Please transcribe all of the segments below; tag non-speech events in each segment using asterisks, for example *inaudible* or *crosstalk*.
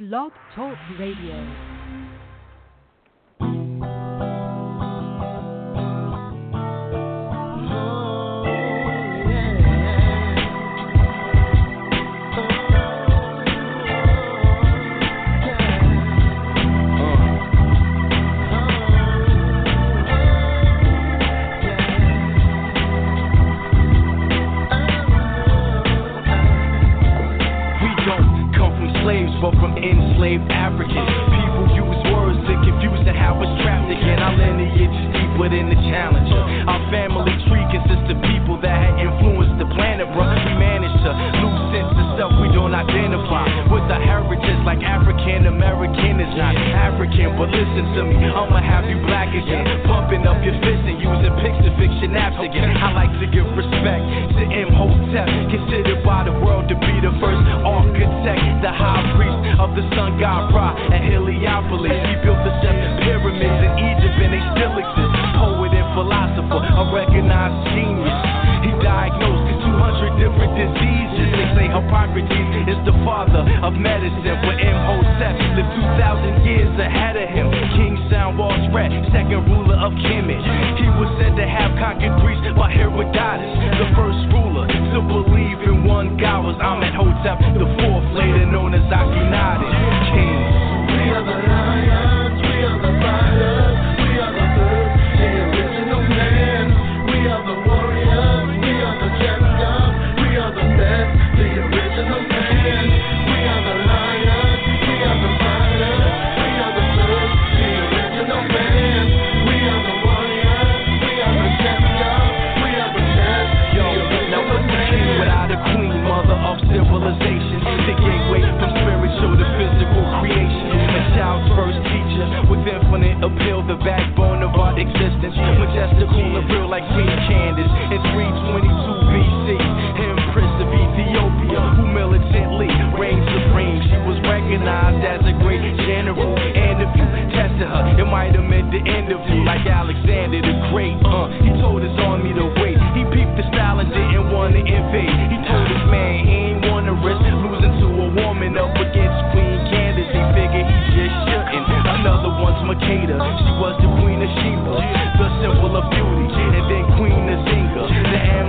Blog Talk Radio.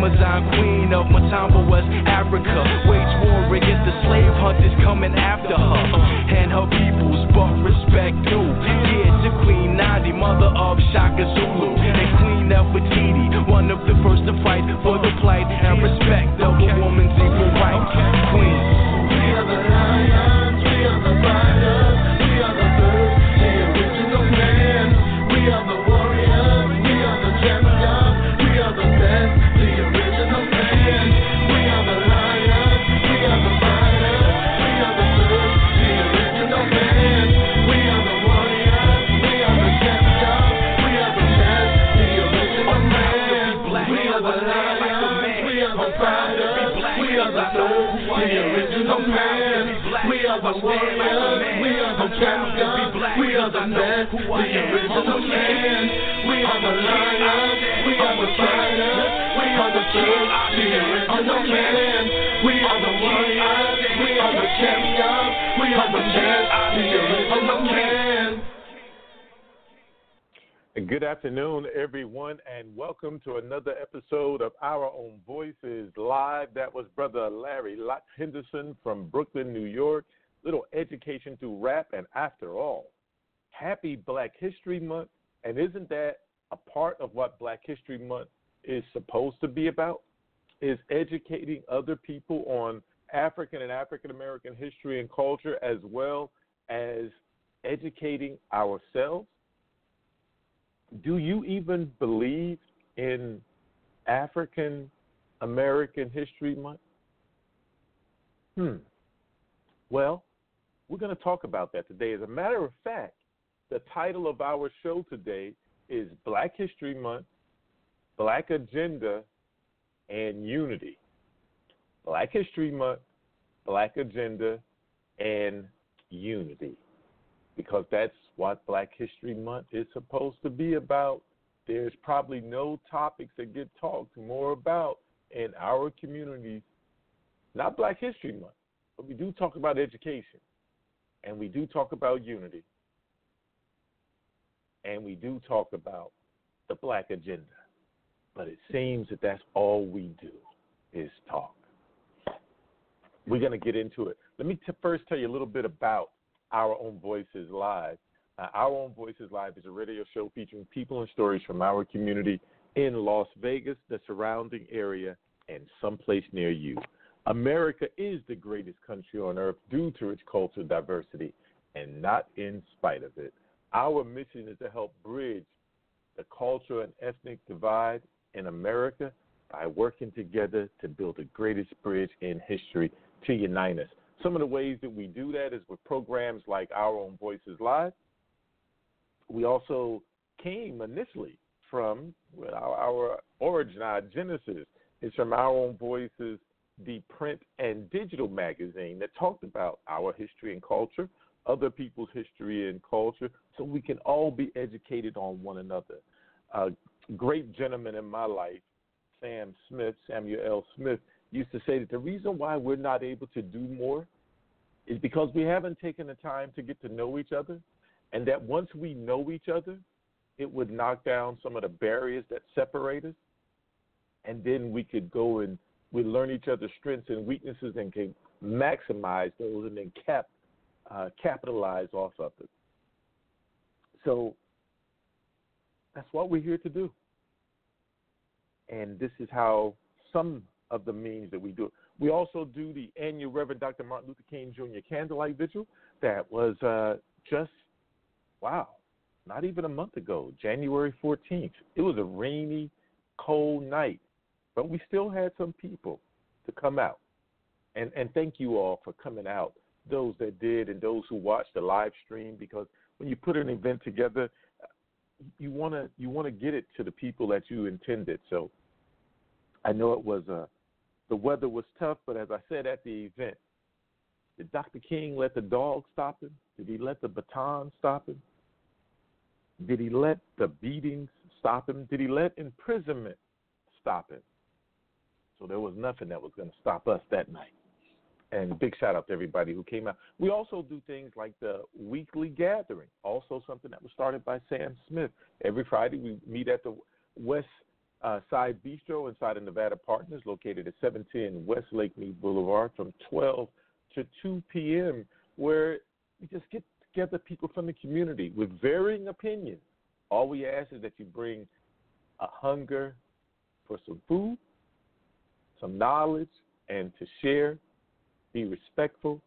Amazon queen of Matamba, West Africa. Wage war against the slave hunters coming after Lot Henderson from Brooklyn, New York. Little education through rap, and after all, happy Black History Month. And isn't that a part of what Black History Month is supposed to be about? Is educating other people on African and African American history and culture as well as educating ourselves? Do you even believe in African American History Month? Hmm. Well, we're going to talk about that today. As a matter of fact, the title of our show today is Black History Month, Black Agenda, and Unity. Black History Month, Black Agenda, and Unity. Because that's what Black History Month is supposed to be about. There's probably no topics that get talked more about in our communities not Black History Month, but we do talk about education and we do talk about unity and we do talk about the black agenda. But it seems that that's all we do is talk. We're going to get into it. Let me t- first tell you a little bit about Our Own Voices Live. Uh, Our Own Voices Live is a radio show featuring people and stories from our community in Las Vegas, the surrounding area, and someplace near you. America is the greatest country on earth due to its cultural diversity and not in spite of it. Our mission is to help bridge the cultural and ethnic divide in America by working together to build the greatest bridge in history to unite us. Some of the ways that we do that is with programs like Our Own Voices Live. We also came initially from our, our origin, our genesis is from Our Own Voices, the print and digital magazine that talked about our history and culture, other people's history and culture, so we can all be educated on one another. A great gentleman in my life, Sam Smith, Samuel L. Smith, used to say that the reason why we're not able to do more is because we haven't taken the time to get to know each other, and that once we know each other, it would knock down some of the barriers that separate us, and then we could go and we learn each other's strengths and weaknesses and can maximize those and then cap uh, capitalize off of it. So that's what we're here to do. And this is how some of the means that we do it. We also do the annual Reverend Dr. Martin Luther King Jr. Candlelight Vigil that was uh, just, wow, not even a month ago, January 14th. It was a rainy, cold night, but we still had some people to come out. And, and thank you all for coming out, those that did and those who watched the live stream, because when you put an event together, you want to you want to get it to the people that you intended. So I know it was uh, the weather was tough, but as I said at the event, did Dr. King let the dog stop him? Did he let the baton stop him? Did he let the beatings stop him? Did he let imprisonment stop him? So there was nothing that was going to stop us that night. And big shout out to everybody who came out. We also do things like the weekly gathering, also something that was started by Sam Smith. Every Friday we meet at the West uh, Side Bistro inside of Nevada Partners, located at 710 West Lake Mead Boulevard from 12 to 2 p.m., where we just get together people from the community with varying opinions. All we ask is that you bring a hunger for some food, some knowledge, and to share be respectful,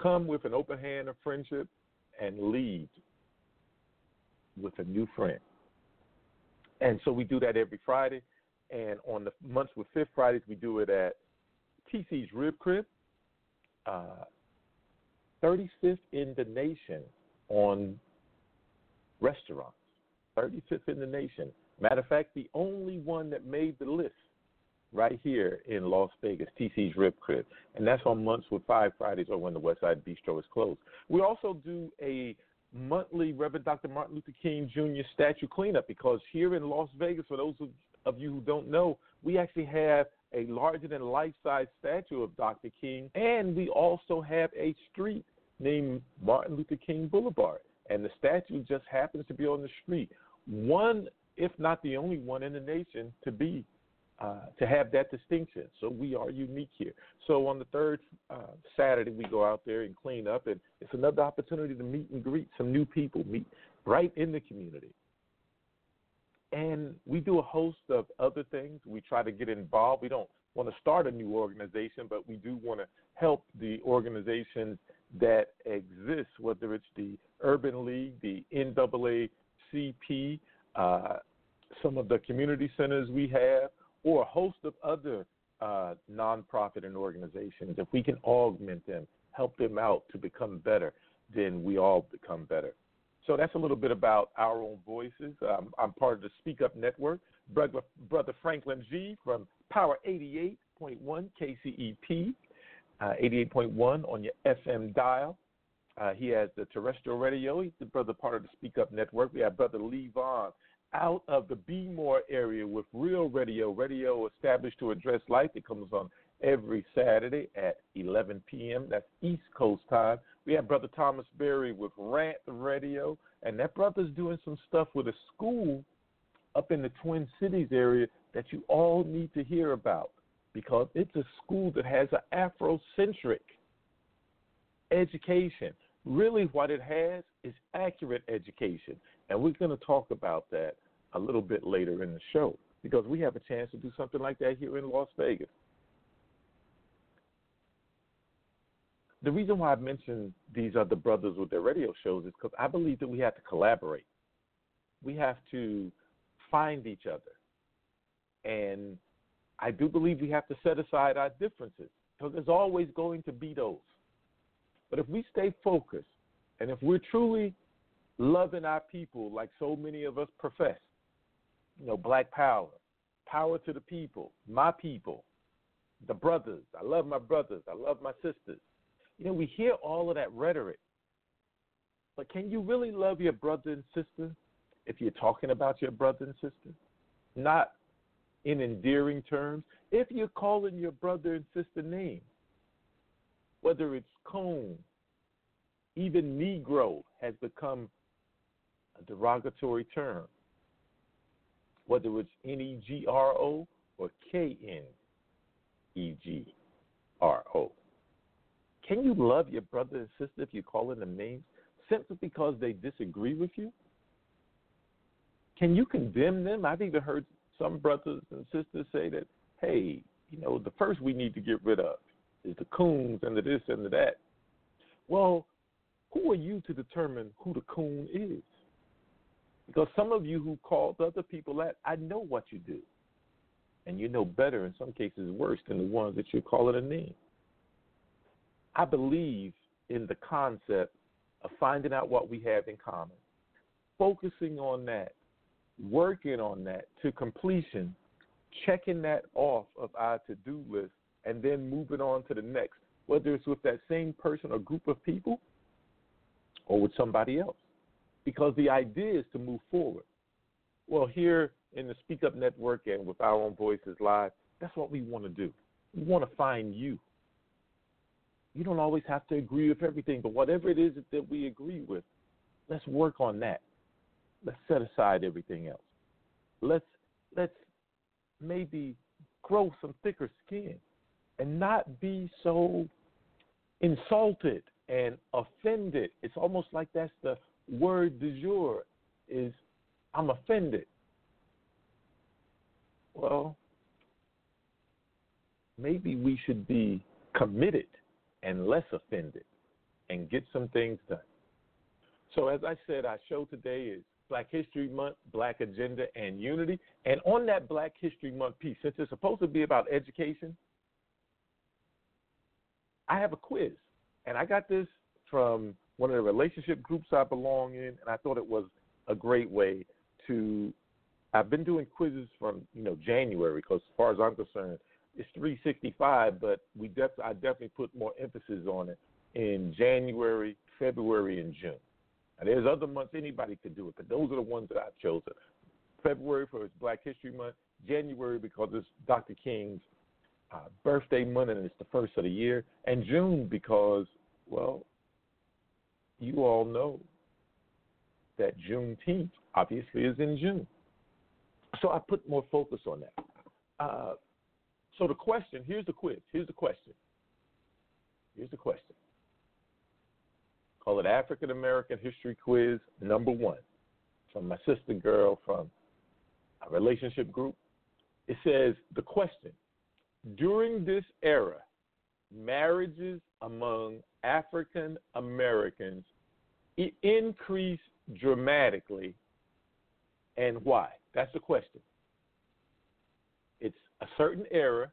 come with an open hand of friendship, and lead with a new friend. And so we do that every Friday. And on the months with Fifth Fridays, we do it at TC's Rib Crib, uh, 35th in the nation on restaurants. 35th in the nation. Matter of fact, the only one that made the list right here in Las Vegas, TC's Rib Crib. And that's on months with five Fridays or when the West Side Bistro is closed. We also do a monthly Reverend Dr. Martin Luther King Jr. statue cleanup because here in Las Vegas, for those of, of you who don't know, we actually have a larger than life size statue of Dr. King, and we also have a street named Martin Luther King Boulevard. And the statue just happens to be on the street. One, if not the only one in the nation to be uh, to have that distinction. So we are unique here. So on the third uh, Saturday, we go out there and clean up, and it's another opportunity to meet and greet some new people, meet right in the community. And we do a host of other things. We try to get involved. We don't want to start a new organization, but we do want to help the organizations that exist, whether it's the Urban League, the NAACP, uh, some of the community centers we have, or a host of other uh, nonprofit and organizations, if we can augment them, help them out to become better, then we all become better. So that's a little bit about our own voices. Um, I'm part of the Speak Up Network. Brother, Franklin G from Power 88.1 KCEP, uh, 88.1 on your FM dial. Uh, he has the terrestrial radio. He's the brother part of the Speak Up Network. We have Brother Lee Vaughn out of the Be More area with Real Radio, radio established to address life. It comes on every Saturday at 11 p.m. That's East Coast time. We have Brother Thomas Berry with Rant Radio, and that brother's doing some stuff with a school up in the Twin Cities area that you all need to hear about because it's a school that has an Afrocentric education. Really, what it has is accurate education, and we're going to talk about that a little bit later in the show because we have a chance to do something like that here in Las Vegas. The reason why I mentioned these other brothers with their radio shows is because I believe that we have to collaborate. We have to find each other. And I do believe we have to set aside our differences because there's always going to be those. But if we stay focused and if we're truly loving our people like so many of us profess, you know, black power, power to the people, my people, the brothers. I love my brothers. I love my sisters. You know, we hear all of that rhetoric. But can you really love your brother and sister if you're talking about your brother and sister? Not in endearing terms. If you're calling your brother and sister names, whether it's cone, even Negro has become a derogatory term whether it's N E G R O or K N E G R O. Can you love your brother and sister if you're calling them names simply because they disagree with you? Can you condemn them? I've even heard some brothers and sisters say that, hey, you know, the first we need to get rid of is the coons and the this and the that. Well, who are you to determine who the coon is? Because some of you who called other people that, I know what you do. And you know better, in some cases worse, than the ones that you're calling a name. I believe in the concept of finding out what we have in common, focusing on that, working on that to completion, checking that off of our to do list, and then moving on to the next, whether it's with that same person or group of people or with somebody else because the idea is to move forward. Well, here in the Speak Up Network and with our own voices live, that's what we want to do. We want to find you. You don't always have to agree with everything, but whatever it is that we agree with, let's work on that. Let's set aside everything else. Let's let's maybe grow some thicker skin and not be so insulted and offended. It's almost like that's the word du jour is I'm offended. Well, maybe we should be committed and less offended and get some things done. So, as I said, our show today is Black History Month, Black Agenda, and Unity. And on that Black History Month piece, since it's supposed to be about education, I have a quiz. And I got this from one of the relationship groups I belong in, and I thought it was a great way to. I've been doing quizzes from you know January because as far as I'm concerned, it's 365, but we def- I definitely put more emphasis on it in January, February, and June. Now, there's other months anybody could do it, but those are the ones that I've chosen. February for it's Black History Month, January because it's Dr. King's uh, birthday month and it's the first of the year, and June because well, you all know that Juneteenth obviously is in June. So I put more focus on that. Uh, so the question here's the quiz. Here's the question. Here's the question. Call it African American History Quiz number one from my sister girl from a relationship group. It says the question during this era, marriages among African Americans increase dramatically, and why? That's the question. It's a certain era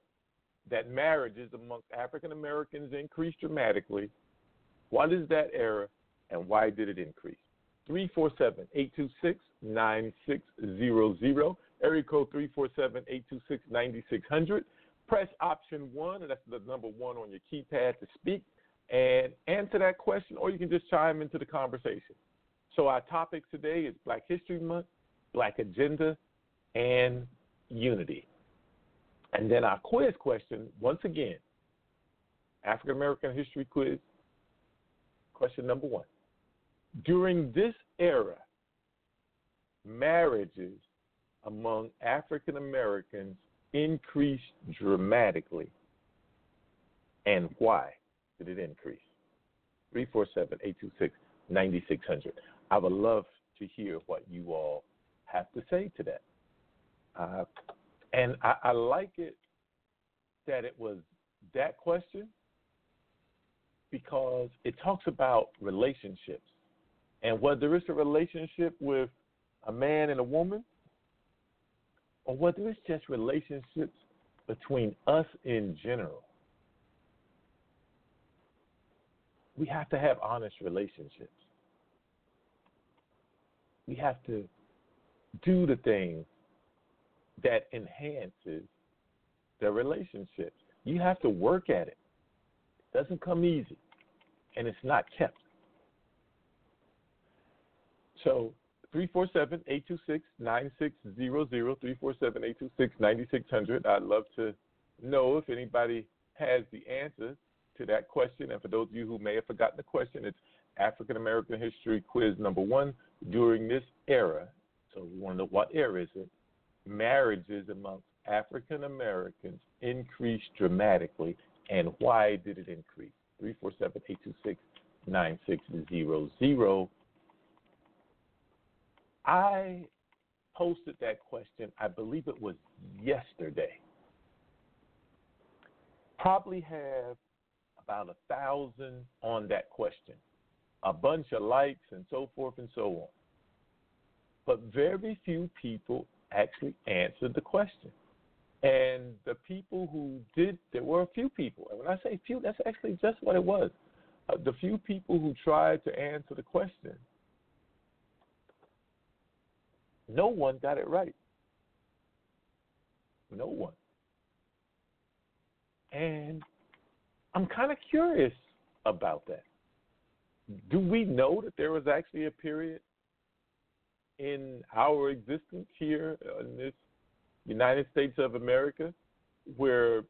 that marriages amongst African Americans increased dramatically. What is that era, and why did it increase? 347 826 9600. Area code 347 826 9600. Press option one, and that's the number one on your keypad to speak and answer that question, or you can just chime into the conversation. So, our topic today is Black History Month, Black Agenda, and Unity. And then our quiz question, once again, African American history quiz, question number one. During this era, marriages among African Americans increased dramatically. And why did it increase? 347 826 9600. I would love to hear what you all have to say to that. Uh, and I, I like it that it was that question because it talks about relationships and whether it's a relationship with a man and a woman or whether it's just relationships between us in general. We have to have honest relationships. We have to do the things that enhances the relationships. You have to work at it. It doesn't come easy, and it's not kept. So 347 826 9600, 347 826 9600. I'd love to know if anybody has the answer to that question. And for those of you who may have forgotten the question, it's African American History Quiz number one. During this era, so we want to know what era is it, marriages amongst African Americans increased dramatically, and why did it increase? 347 826 9600. I posted that question, I believe it was yesterday. Probably have about a thousand on that question, a bunch of likes and so forth and so on. But very few people actually answered the question. And the people who did, there were a few people. And when I say few, that's actually just what it was. Uh, the few people who tried to answer the question no one got it right. No one. And I'm kind of curious about that. Do we know that there was actually a period in our existence here in this United States of America where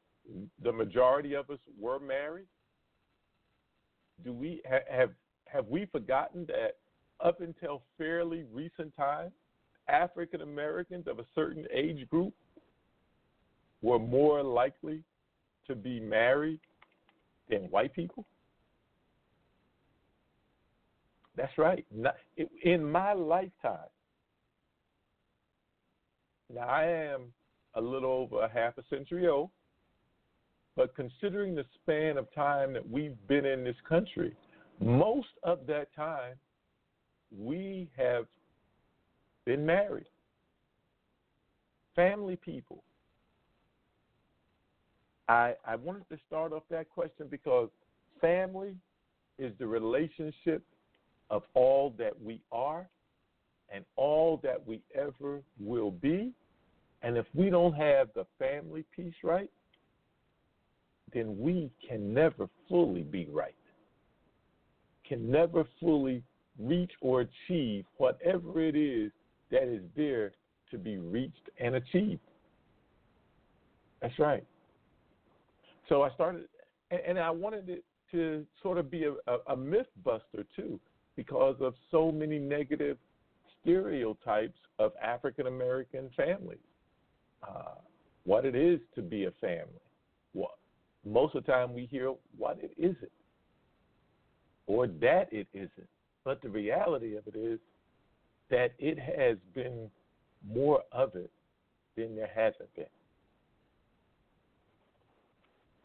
the majority of us were married? Do we have have we forgotten that up until fairly recent times African Americans of a certain age group were more likely to be married than white people? That's right. In my lifetime, now I am a little over a half a century old, but considering the span of time that we've been in this country, most of that time we have been married, family people. I, I wanted to start off that question because family is the relationship of all that we are and all that we ever will be. And if we don't have the family piece right, then we can never fully be right, can never fully reach or achieve whatever it is that is there to be reached and achieved. That's right. So I started, and, I wanted it to sort of be a, a, a myth buster too, because of so many negative stereotypes of African American families. Uh, what it is to be a family. What most of the time we hear what it isn't, or that it isn't. But the reality of it is that it has been more of it than there hasn't been.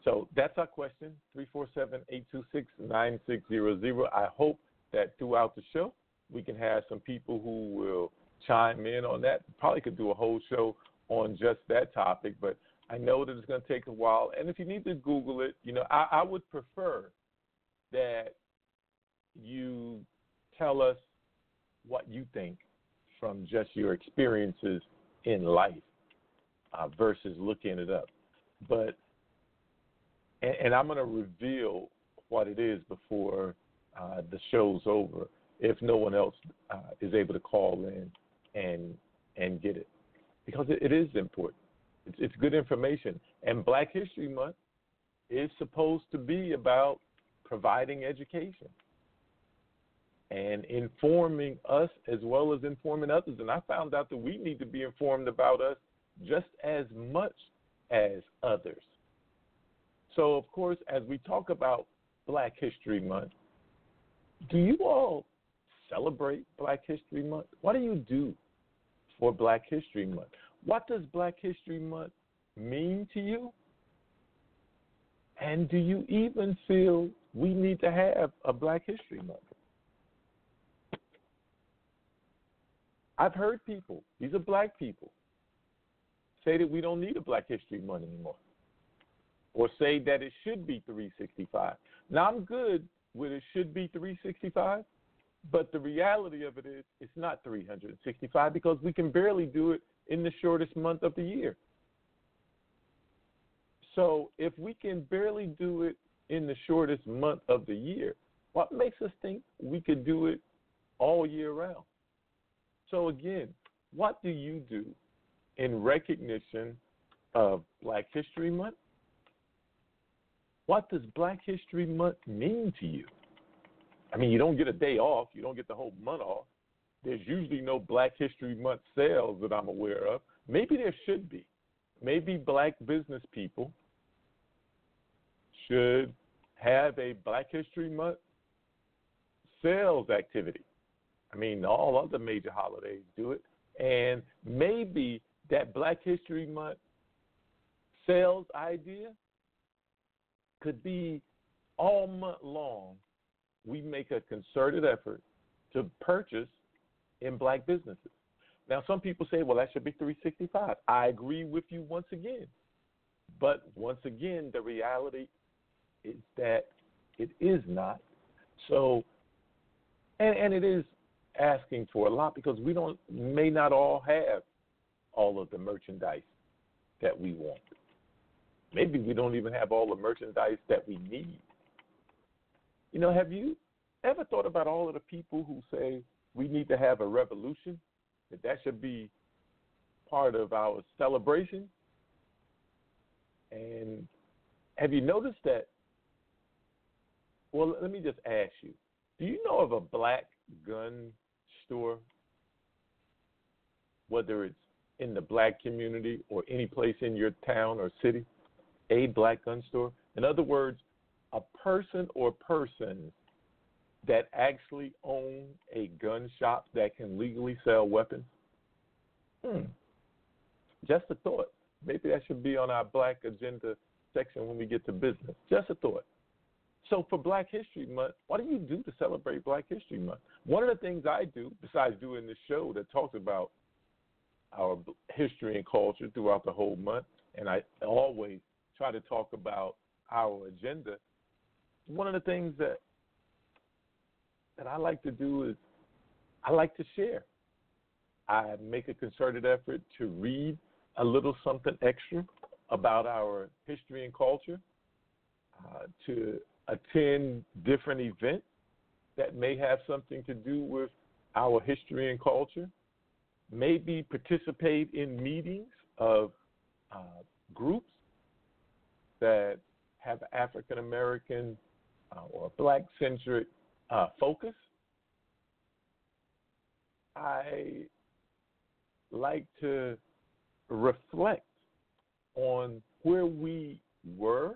So that's our question, 347-826-9600. I hope that throughout the show we can have some people who will chime in on that. Probably could do a whole show on just that topic, but I know that it's going to take a while. And if you need to Google it, you know, I, I would prefer that you tell us what you think from just your experiences in life uh, versus looking it up. But and, and I'm going to reveal what it is before uh, the show's over, if no one else uh, is able to call in and and get it, because it, it is important. It's, it's good information. And Black History Month is supposed to be about providing education and informing us as well as informing others. And I found out that we need to be informed about us just as much as others. So, of course, as we talk about Black History Month, do you all celebrate Black History Month? What do you do for Black History Month? What does Black History Month mean to you? And do you even feel we need to have a Black History Month? I've heard people, these are black people, say that we don't need a Black History Month anymore, or say that it should be 365. Now, I'm good with it should be 365, but the reality of it is it's not 365 because we can barely do it in the shortest month of the year. So, if we can barely do it in the shortest month of the year, what makes us think we could do it all year round? So, again, what do you do in recognition of Black History Month? What does Black History Month mean to you? I mean, you don't get a day off, you don't get the whole month off. There's usually no Black History Month sales that I'm aware of. Maybe there should be. Maybe black business people should have a Black History Month sales activity. I mean, all other major holidays do it. And maybe that Black History Month sales idea could be all month long, we make a concerted effort to purchase in black businesses. Now, some people say, well, that should be 365. I agree with you once again. But once again, the reality is that it is not. So, and, and it is asking for a lot because we don't may not all have all of the merchandise that we want. Maybe we don't even have all the merchandise that we need. You know, have you ever thought about all of the people who say we need to have a revolution? That that should be part of our celebration? And have you noticed that? Well, let me just ask you: Do you know of a black gun store, whether it's in the black community or any place in your town or city, a black gun store. In other words, a person or persons that actually own a gun shop that can legally sell weapons. Hmm. Just a thought. Maybe that should be on our black agenda section when we get to business. Just a thought. So for Black History Month, what do you do to celebrate Black History Month? One of the things I do, besides doing the show that talks about our history and culture throughout the whole month, and I always try to talk about our agenda. One of the things that that I like to do is I like to share. I make a concerted effort to read a little something extra about our history and culture, uh, to attend different events that may have something to do with our history and culture, maybe participate in meetings of uh, groups that have African American uh, or Black centric uh, focus. I like to reflect on where we were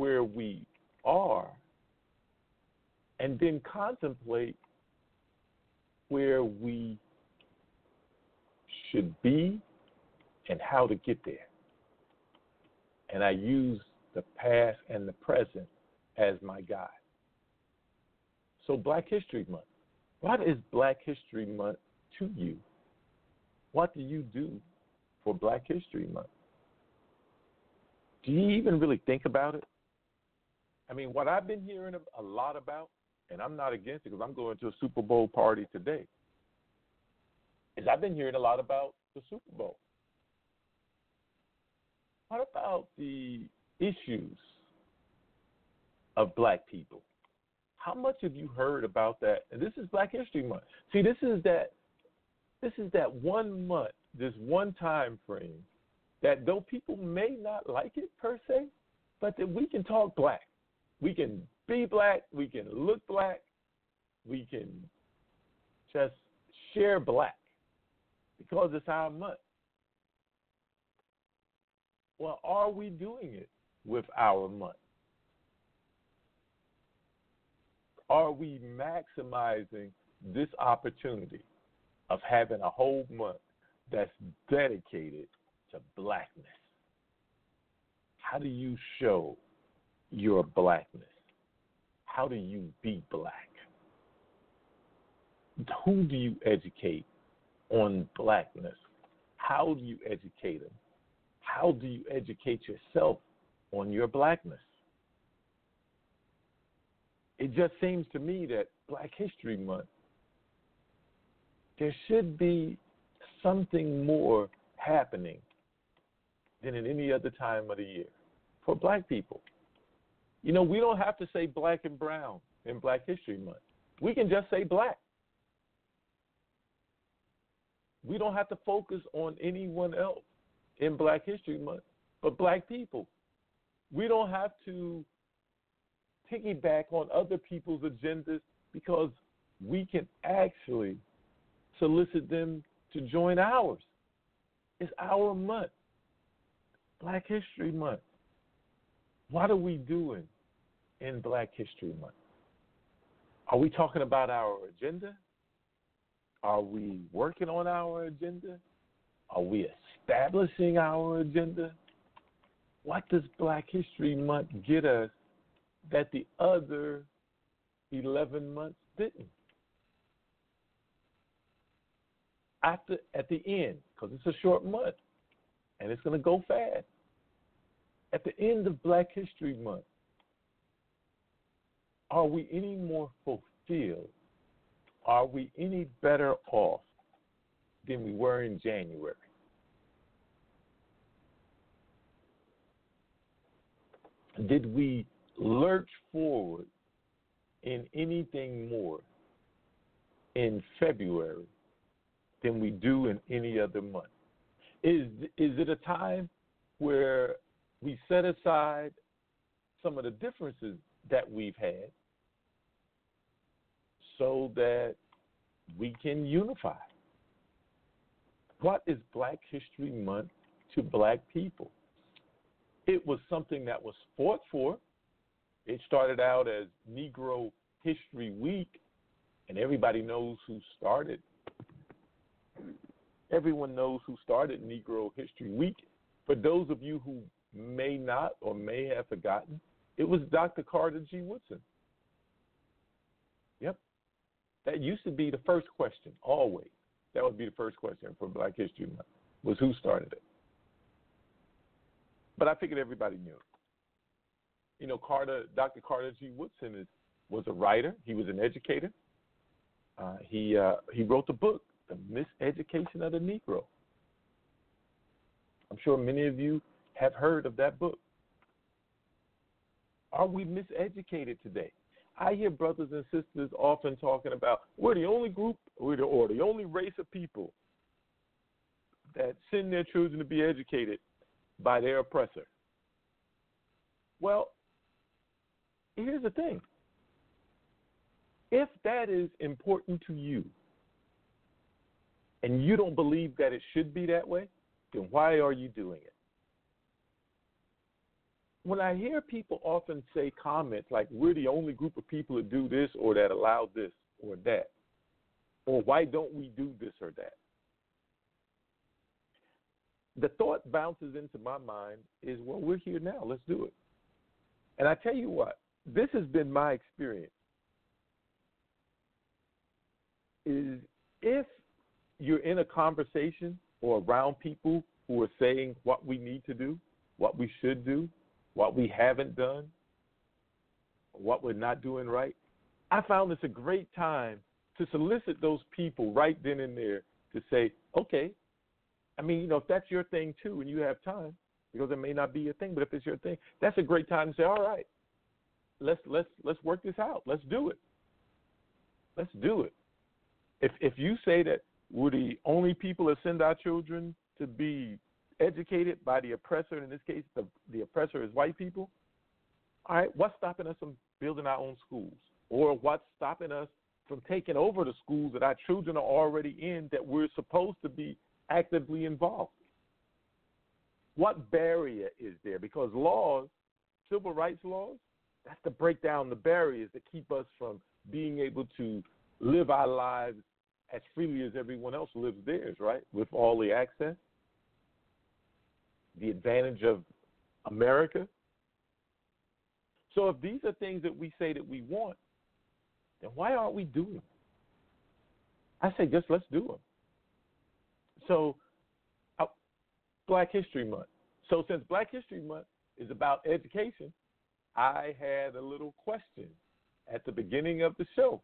where we are and then contemplate where we should be and how to get there. And I use the past and the present as my guide. So, Black History Month. What is Black History Month to you? What do you do for Black History Month? Do you even really think about it? I mean, what I've been hearing a lot about, and I'm not against it because I'm going to a Super Bowl party today, is I've been hearing a lot about the Super Bowl. What about the issues of black people? How much have you heard about that? And this is Black History Month. See, this is that this is that one month this one time frame that though people may not like it per se, but that we can talk black. We can be black, we can look black, we can just share black because it's our month. Well, are we doing it with our month? Are we maximizing this opportunity of having a whole month that's dedicated to blackness? How do you show your blackness? How do you be black? Who do you educate on blackness? How do you educate them? How do you educate yourself on your blackness? It just seems to me that Black History Month, there should be something more happening than in any other time of the year for black people. You know, we don't have to say black and brown in Black History Month. We can just say black. We don't have to focus on anyone else in Black History Month but black people. We don't have to piggyback on other people's agendas because we can actually solicit them to join ours. It's our month, Black History Month. What are we doing in Black History Month? Are we talking about our agenda? Are we working on our agenda? Are we establishing our agenda? What does Black History Month get us that the other 11 months didn't? After at the end, because it's a short month and it's going to go fast. At the end of Black History Month, are we any more fulfilled? Are we any better off than we were in January? Did we lurch forward in anything more in February than we do in any other month? Is is it a time where we set aside some of the differences that we've had so that we can unify? What is Black History Month to black people? It was something that was fought for. It started out as Negro History Week, and everybody knows who started. Everyone knows who started Negro History Week. For those of you who may not or may have forgotten, it was Dr. Carter G. Woodson. Yep. That used to be the first question, always. That would be the first question for Black History Month, was who started it. But I figured everybody knew. You know, Carter, Dr. Carter G. Woodson is, was a writer. He was an educator. Uh, he uh, he wrote the book, The Miseducation of the Negro. I'm sure many of you have heard of that book. Are we miseducated today? I hear brothers and sisters often talking about we're the only group or the, or the only race of people that send their children to be educated by their oppressor. Well, here's the thing if that is important to you and you don't believe that it should be that way, then why are you doing it? When I hear people often say comments like, we're the only group of people that do this or that allow this or that, or why don't we do this or that? the thought bounces into my mind is, well, we're here now. Let's do it. And I tell you what, this has been my experience. Is if you're in a conversation or around people who are saying what we need to do, what we should do, what we haven't done, what we're not doing right, I found this a great time to solicit those people right then and there to say, okay, I mean, you know, if that's your thing too, and you have time, because it may not be your thing, but if it's your thing, that's a great time to say, all right, let's let's let's work this out. Let's do it. Let's do it. If if you say that we're the only people that send our children to be educated by the oppressor. In this case, the, the oppressor is white people. All right, what's stopping us from building our own schools? Or what's stopping us from taking over the schools that our children are already in that we're supposed to be actively involved? What barrier is there? Because laws, civil rights laws, that's to break down the barriers that keep us from being able to live our lives as freely as everyone else lives theirs, right? With all the access, the advantage of America. So if these are things that we say that we want, then why aren't we doing them? I say just let's do them. So, uh, Black History Month. So since Black History Month is about education, I had a little question at the beginning of the show.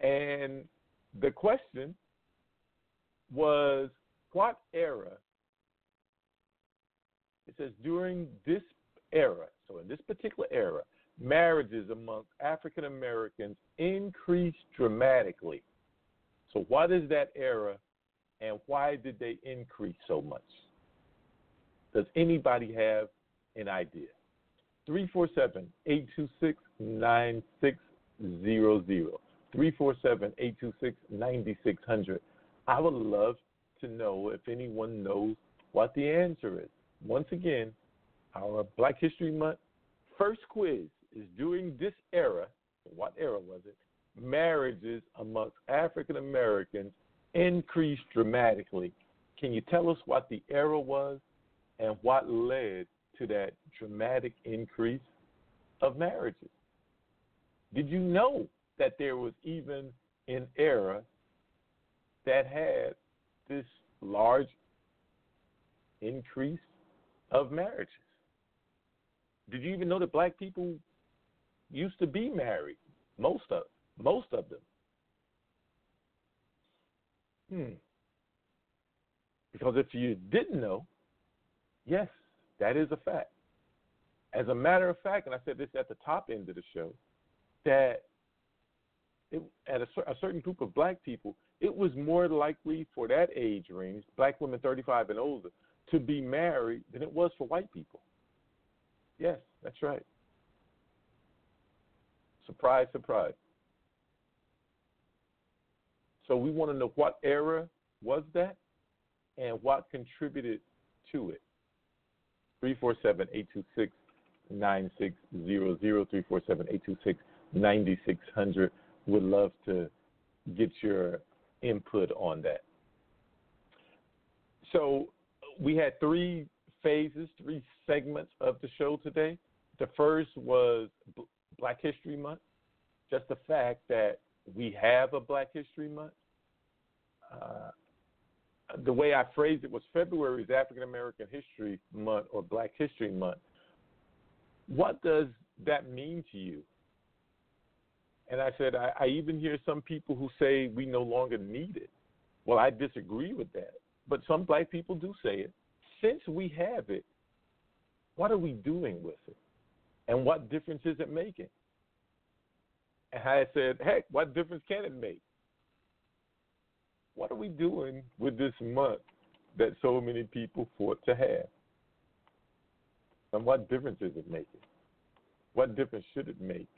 And the question was what era? Says during this era, so in this particular era, marriages amongst African Americans increased dramatically. So, what is that era and why did they increase so much? Does anybody have an idea? 347 826 9600. 347 826 9600. I would love to know if anyone knows what the answer is. Once again, our Black History Month first quiz is during this era. What era was it? Marriages amongst African Americans increased dramatically. Can you tell us what the era was and what led to that dramatic increase of marriages? Did you know that there was even an era that had this large increase of marriages? Did you even know that black people used to be married? Most of most of them. Hmm. Because if you didn't know, yes, that is a fact. As a matter of fact, and I said this at the top end of the show, that it, at a, a certain group of black people, it was more likely for that age range, black women 35 and older, to be married than it was for white people. Yes, that's right. Surprise, surprise. So we want to know what era was that and what contributed to it. 347 826 9600, 347 826 9600. Would love to get your input on that. So we had three phases, three segments of the show today. The first was Black History Month, just the fact that we have a Black History Month. Uh, the way I phrased it was February is African American History Month or Black History Month. What does that mean to you? And I said, I, I even hear some people who say we no longer need it. Well, I disagree with that. But some black people do say it. Since we have it, what are we doing with it? And what difference is it making? And I said, heck, what difference can it make? What are we doing with this month that so many people fought to have? And what difference is it making? What difference should it make?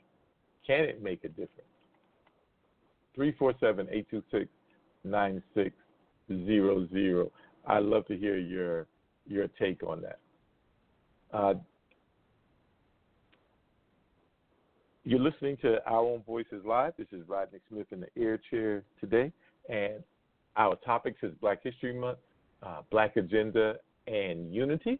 Can it make a difference? 347 826 9600. I'd love to hear your your take on that. Uh, you're listening to Our Own Voices Live. This is Rodney Smith in the air chair today, and our topics is Black History Month, uh, Black Agenda, and Unity.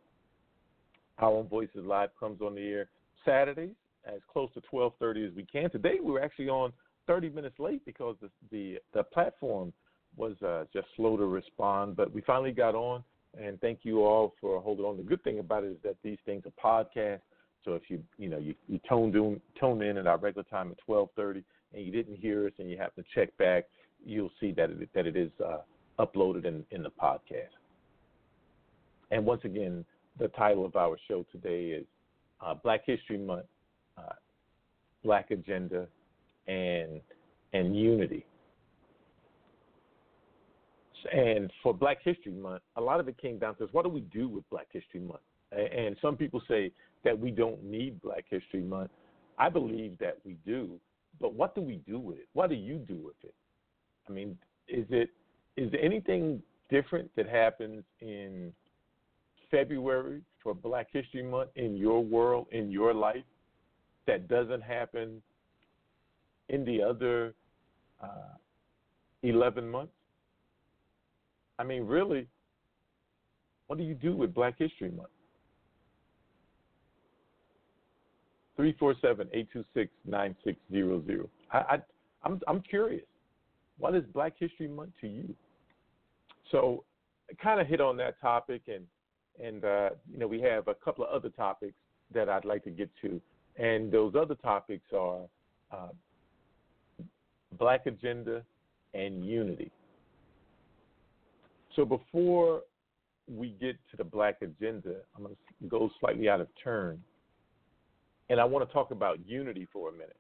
Our Own Voices Live comes on the air Saturdays as close to 12:30 as we can. Today we were actually on 30 minutes late because the the, the platform was uh, just slow to respond, but we finally got on. And thank you all for holding on. The good thing about it is that these things are podcast. So if you you know you, you tone in tone in at our regular time at 12:30 and you didn't hear us and you have to check back, you'll see that it that it is uh, uploaded in in the podcast. And once again, the title of our show today is uh, Black History Month uh, black agenda and and unity. And for Black History Month, a lot of it came down to what do we do with Black History Month? And some people say that we don't need Black History Month. I believe that we do, but what do we do with it? What do you do with it? I mean, is it is there anything different that happens in February for Black History Month in your world, in your life, that doesn't happen in the other uh, 11 months? I mean, really, what do you do with Black History Month? 347-826-9600. I, I'm, I'm curious. What is Black History Month to you? So, kind of hit on that topic, and and uh, you know we have a couple of other topics that I'd like to get to, and those other topics are uh, Black Agenda and Unity. So before we get to the Black Agenda, I'm going to go slightly out of turn, and I want to talk about unity for a minute,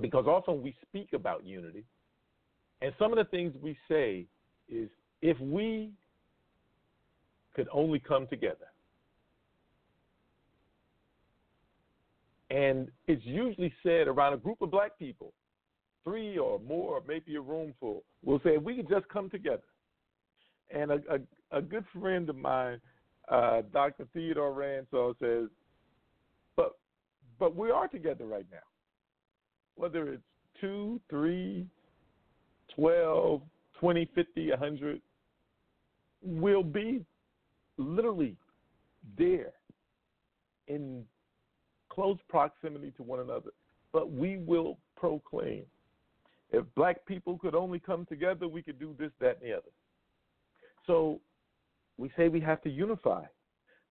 because often we speak about unity, and some of the things we say is if we could only come together. And it's usually said around a group of black people, three or more, maybe a room full, will say, if we could just come together. And a, a, a good friend of mine, uh, Dr. Theodore Ransall, says, but, but we are together right now. Whether it's two, three, 12, 20, 50, 100 we'll be literally there in close proximity to one another. But we will proclaim. If black people could only come together, we could do this, that, and the other. So we say we have to unify.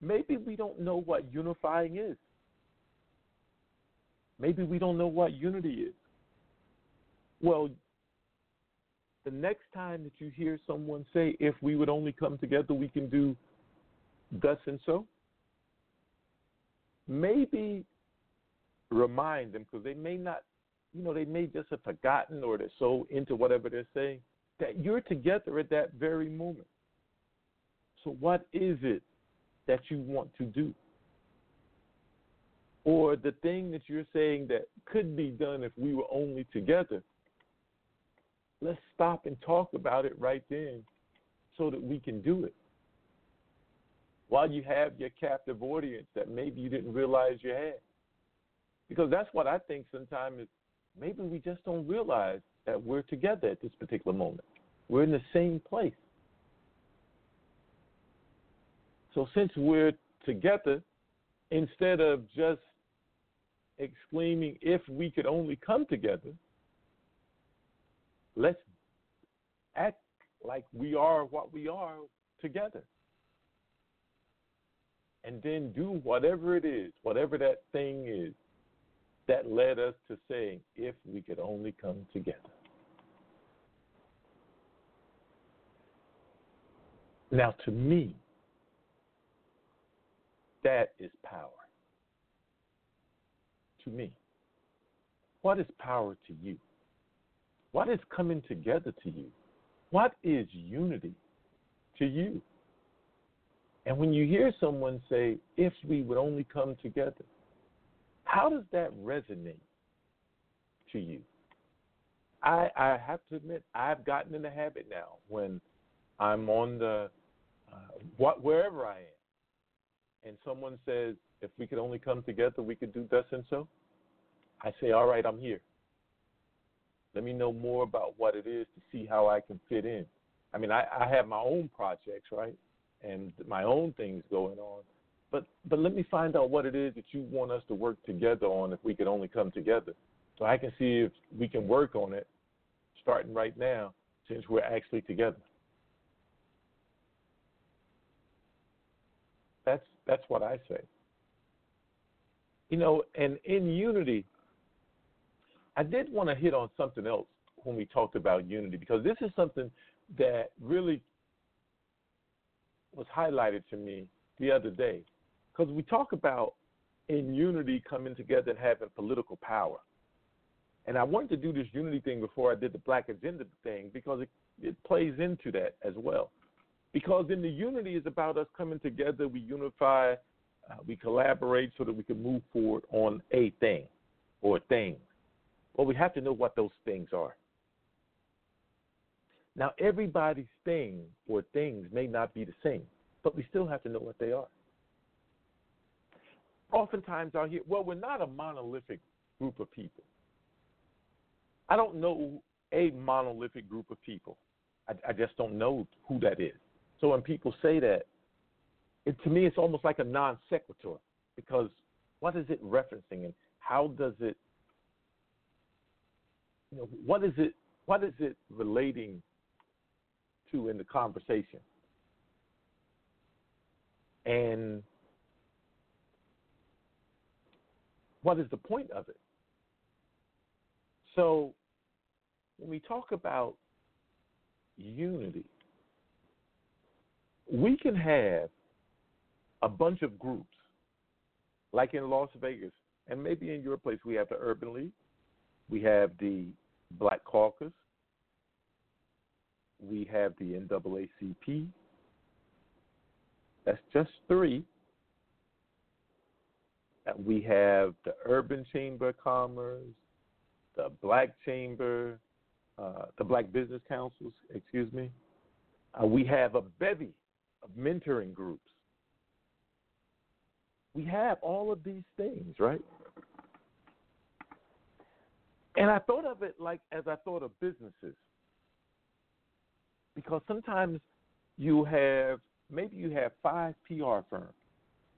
Maybe we don't know what unifying is. Maybe we don't know what unity is. Well, the next time that you hear someone say, if we would only come together, we can do thus and so, maybe remind them because they may not, you know, they may just have forgotten or they're so into whatever they're saying that you're together at that very moment. So, what is it that you want to do? Or the thing that you're saying that could be done if we were only together let's stop and talk about it right then so that we can do it. While you have your captive audience that maybe you didn't realize you had. Because that's what I think sometimes is maybe we just don't realize that we're together at this particular moment. We're in the same place. So since we're together, instead of just exclaiming, if we could only come together, let's act like we are what we are together. And then do whatever it is, whatever that thing is that led us to saying, if we could only come together. Now, to me, that is power. To me. What is power to you? What is coming together to you? What is unity to you? And when you hear someone say, if we would only come together, how does that resonate to you? I, I have to admit, I've gotten in the habit now when I'm on the, uh, what, wherever I am, and someone says, if we could only come together, we could do this and so, I say, all right, I'm here. Let me know more about what it is to see how I can fit in. I mean, I, I have my own projects, right, and my own things going on. But but let me find out what it is that you want us to work together on. If we could only come together, so I can see if we can work on it, starting right now, since we're actually together. That's what I say. You know, and in unity, I did want to hit on something else when we talked about unity because this is something that really was highlighted to me the other day. Because we talk about in unity coming together and having political power. And I wanted to do this unity thing before I did the Black Agenda thing because it, it plays into that as well. Because in the unity is about us coming together, we unify, uh, we collaborate so that we can move forward on a thing or things. Well, we have to know what those things are. Now, everybody's thing or things may not be the same, but we still have to know what they are. Oftentimes, I'll hear, well, we're not a monolithic group of people. I don't know a monolithic group of people. I, I just don't know who that is. So when people say that, it, to me, it's almost like a non sequitur because what is it referencing and how does it, you know, what is it, what is it relating to in the conversation? And what is the point of it? So when we talk about unity, we can have a bunch of groups, like in Las Vegas, and maybe in your place, we have the Urban League, we have the Black Caucus, we have the NAACP. That's just three. We have the Urban Chamber of Commerce, the Black Chamber, uh, the Black Business Councils, excuse me. Uh, we have a bevy of mentoring groups. We have all of these things, right? And I thought of it like as I thought of businesses. Because sometimes you have, maybe you have five PR firms,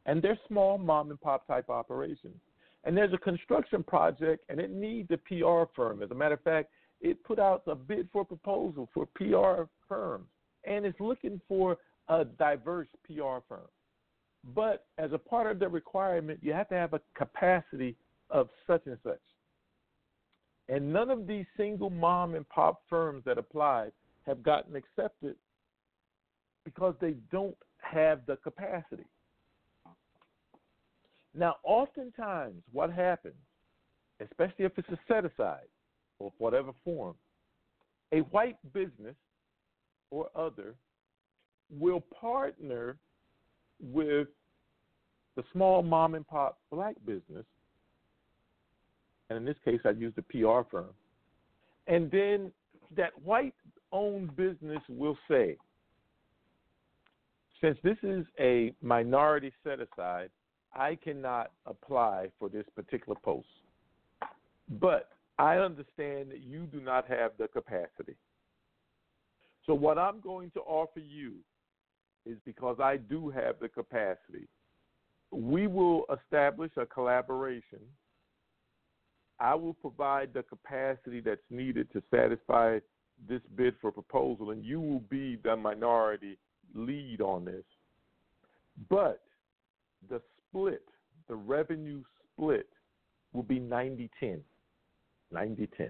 and they're small mom and pop type operations. And there's a construction project, and it needs a PR firm. As a matter of fact, it put out a bid for proposal for PR firms, and it's looking for a diverse PR firm. But as a part of the requirement, you have to have a capacity of such and such. And none of these single mom and pop firms that applied have gotten accepted because they don't have the capacity. Now, oftentimes, what happens, especially if it's a set aside or whatever form, a white business or other will partner with the small mom and pop black business, and in this case, I use the PR firm, and then that white owned business will say, since this is a minority set aside, I cannot apply for this particular post. But I understand that you do not have the capacity. So, what I'm going to offer you is because I do have the capacity, we will establish a collaboration. I will provide the capacity that's needed to satisfy this bid for proposal, and you will be the minority lead on this. But the split, the revenue split, will be 90 10. 90 10.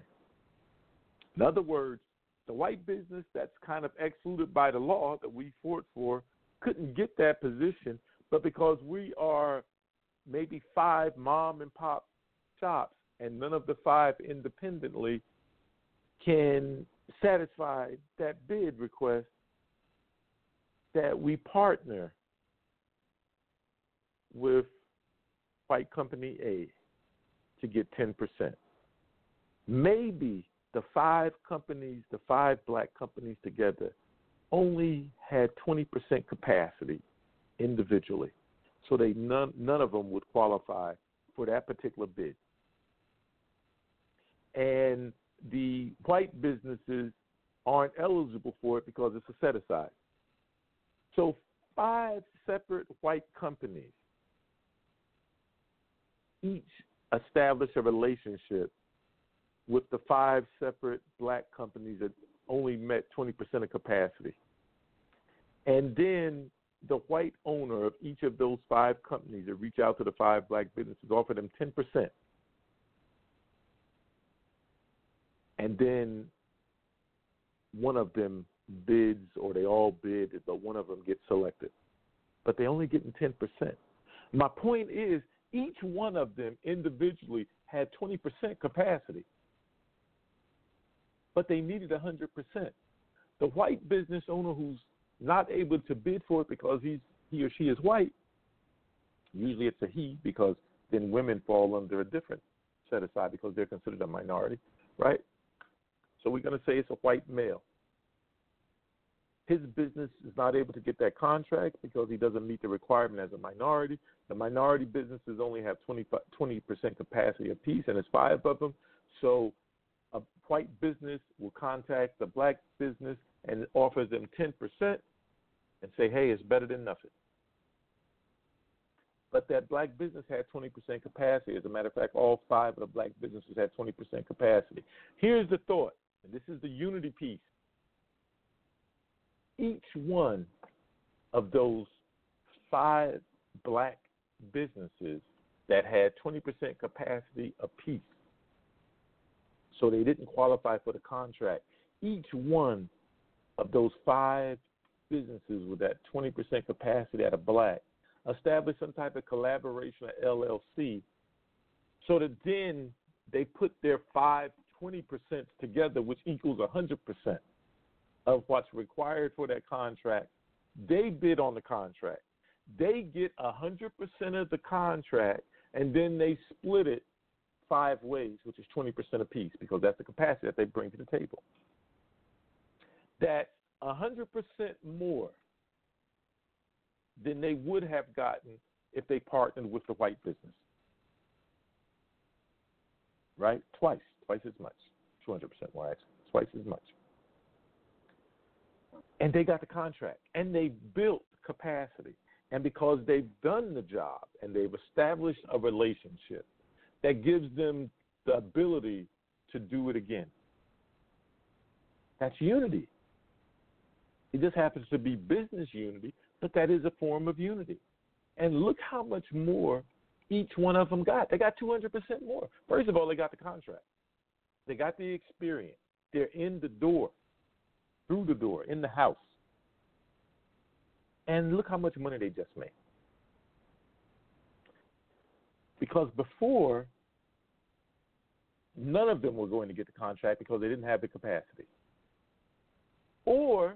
In other words, the white business that's kind of excluded by the law that we fought for couldn't get that position, but because we are maybe five mom and pop shops and none of the five independently can satisfy that bid request, that we partner with white company A to get 10%. Maybe the five companies, the five black companies together, only had 20% capacity individually. So they none none of them would qualify for that particular bid. And the white businesses aren't eligible for it because it's a set aside. So five separate white companies each establish a relationship with the five separate black companies that only met 20% of capacity. And then the white owner of each of those five companies that reach out to the five black businesses offer them 10%. And then one of them bids or they all bid, but one of them gets selected. But they only getting 10%. My point is each one of them individually had 20% capacity. But they needed 100%. The white business owner who's not able to bid for it because he's he or she is white, usually it's a he because then women fall under a different set aside because they're considered a minority, right? So we're going to say it's a white male. His business is not able to get that contract because he doesn't meet the requirement as a minority. The minority businesses only have 20, percent capacity apiece, and it's five of them. So a white business will contact the black business and offers them 10% and say, hey, it's better than nothing. But that black business had 20% capacity. As a matter of fact, all five of the black businesses had 20% capacity. Here's the thought, and this is the unity piece. Each one of those five black businesses that had 20% capacity apiece, so they didn't qualify for the contract, each one of those five businesses with that 20% capacity at a black establish some type of collaboration or LLC so that then they put their five 20% together, which equals 100% of what's required for that contract. They bid on the contract. They get 100% of the contract, and then they split it five ways, which is 20% apiece, because that's the capacity that they bring to the table. That's 100% more than they would have gotten if they partnered with the white business. Right? Twice, twice as much. 200% more, actually. Twice as much. And they got the contract, and they built capacity. And because they've done the job and they've established a relationship that gives them the ability to do it again. That's unity. It just happens to be business unity, but that is a form of unity. And look how much more each one of them got. They got 200% more. First of all, they got the contract, they got the experience. They're in the door, through the door, in the house. And look how much money they just made. Because before, none of them were going to get the contract because they didn't have the capacity. Or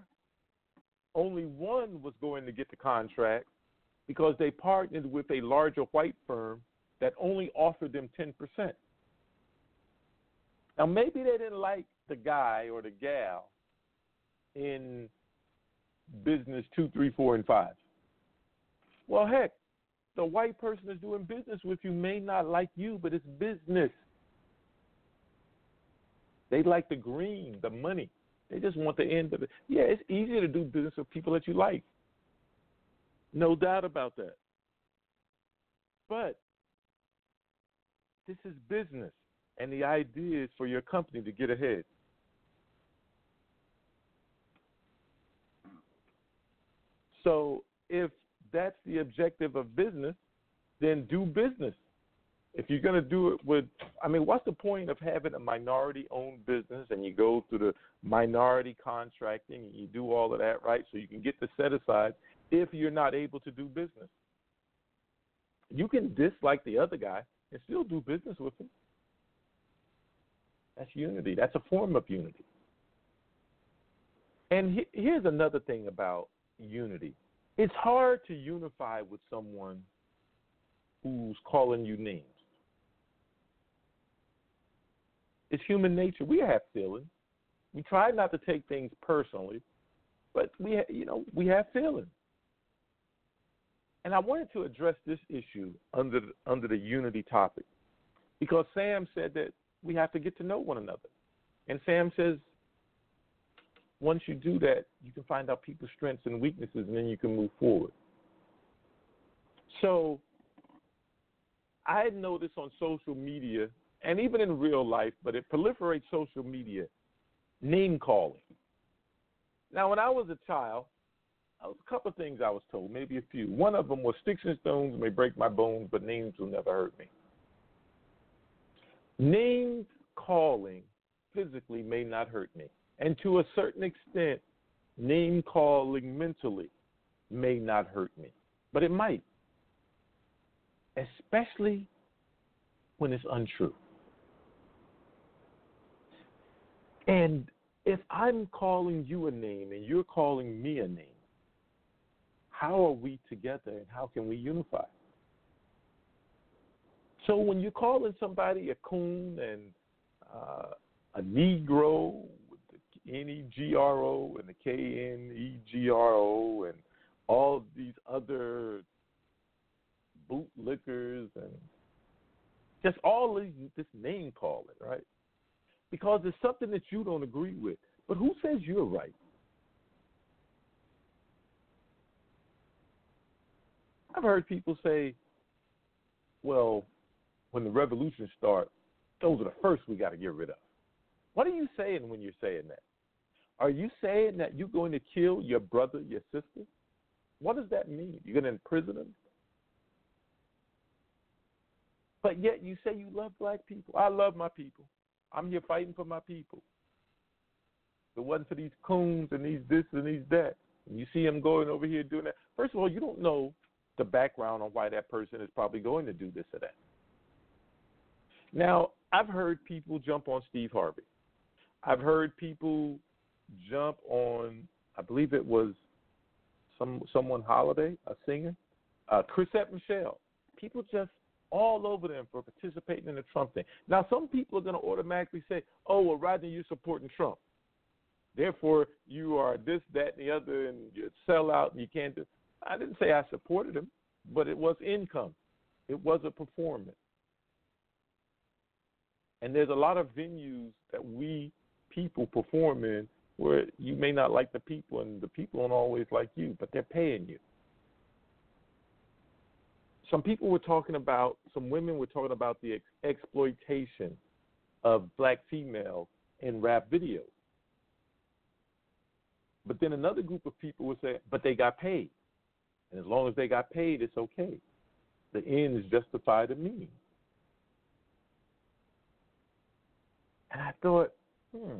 only one was going to get the contract because they partnered with a larger white firm that only offered them 10%. Now, maybe they didn't like the guy or the gal in business two, three, four, and five. Well, heck, the white person that's doing business with you may not like you, but it's business. They like the green, the money. They just want the end of it. Yeah, it's easier to do business with people that you like. No doubt about that. But this is business, and the idea is for your company to get ahead. So if that's the objective of business, then do business. If you're going to do it with, I mean, what's the point of having a minority owned business and you go through the minority contracting and you do all of that, right? So you can get the set aside if you're not able to do business. You can dislike the other guy and still do business with him. That's unity. That's a form of unity. And he, here's another thing about unity it's hard to unify with someone who's calling you names. It's human nature. We have feelings. We try not to take things personally, but we, you know, we have feelings. And I wanted to address this issue under under the unity topic because Sam said that we have to get to know one another. And Sam says once you do that, you can find out people's strengths and weaknesses, and then you can move forward. So I had noticed on social media and even in real life, but it proliferates social media, name calling. Now, when I was a child, I was a couple of things I was told, maybe a few. One of them was sticks and stones may break my bones, but names will never hurt me. Name calling physically may not hurt me. And to a certain extent, name calling mentally may not hurt me, but it might, especially when it's untrue. And if I'm calling you a name and you're calling me a name, how are we together and how can we unify? So when you're calling somebody a coon and uh, a Negro N E G R O and the K N E G R O and all these other bootlickers and just all these this name calling, right? Because it's something that you don't agree with. But who says you're right? I've heard people say, well, when the revolution starts, those are the first we got to get rid of. What are you saying when you're saying that? Are you saying that you're going to kill your brother, your sister? What does that mean? You're going to imprison them? But yet you say you love black people. I love my people. I'm here fighting for my people. If it wasn't for these coons and these this and these that, and you see them going over here doing that. First of all, you don't know the background on why that person is probably going to do this or that. Now, I've heard people jump on Steve Harvey. I've heard people jump on, I believe it was some someone Holliday, a singer, uh, Chrisette Michele. People just all over them for participating in the Trump thing. Now, some people are going to automatically say, "Oh, well, Rodney, you're supporting Trump. Therefore, you are this, that, and the other, and you sell out, and you can't do." I didn't say I supported him, but it was income. It was a performance. And there's a lot of venues that we people perform in where you may not like the people, and the people don't always like you, but they're paying you. Some people were talking about, some women were talking about the ex- exploitation of black females in rap videos. But then another group of people would say, but they got paid. And as long as they got paid, it's okay. The end is justify the means. And I thought, hmm,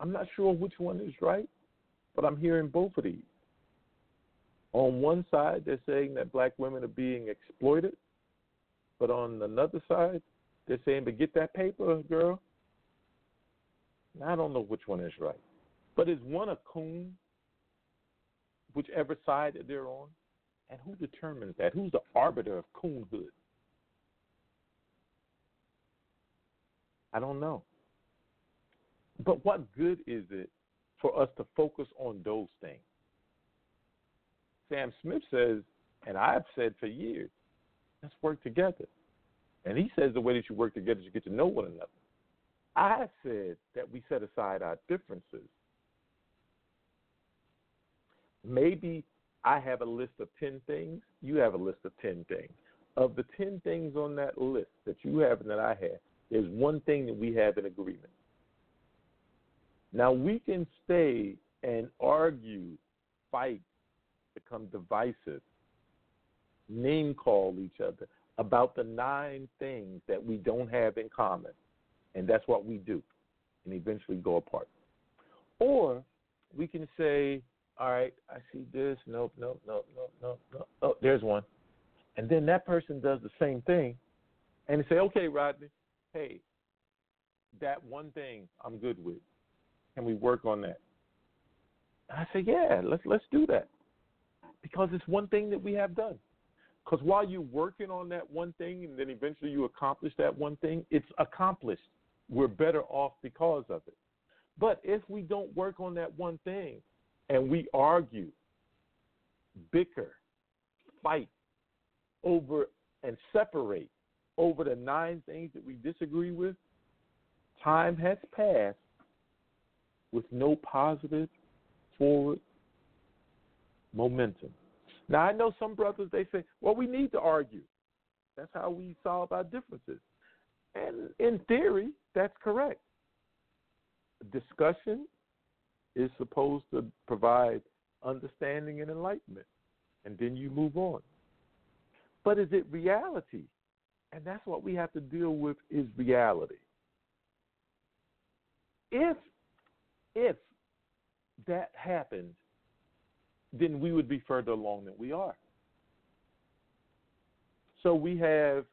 I'm not sure which one is right, but I'm hearing both of these. On one side, they're saying that black women are being exploited, but on another side, they're saying, but get that paper, girl. I don't know which one is right. But is one a coon, whichever side that they're on? And who determines that? Who's the arbiter of coonhood? I don't know. But what good is it for us to focus on those things? Sam Smith says, and I've said for years, let's work together. And he says the way that you work together is you get to know one another. I said that we set aside our differences. Maybe I have a list of 10 things, you have a list of 10 things. Of the 10 things on that list that you have and that I have, there's one thing that we have in agreement. Now we can stay and argue, fight, become divisive, name call each other about the nine things that we don't have in common. And that's what we do, and eventually go apart. Or we can say, all right, I see this. Nope, nope, nope, nope, nope, nope. Oh, there's one. And then that person does the same thing, and they say, okay, Rodney, hey, that one thing I'm good with. Can we work on that? I said, yeah, let's let's do that because it's one thing that we have done. Because while you're working on that one thing and then eventually you accomplish that one thing, it's accomplished. We're better off because of it. But if we don't work on that one thing and we argue, bicker, fight over and separate over the nine things that we disagree with, time has passed with no positive forward momentum. Now I know some brothers they say, well, we need to argue. That's how we solve our differences. And in theory, that's correct. Discussion is supposed to provide understanding and enlightenment, and then you move on. But is it reality? And that's what we have to deal with is reality. If if that happened, then we would be further along than we are. So we have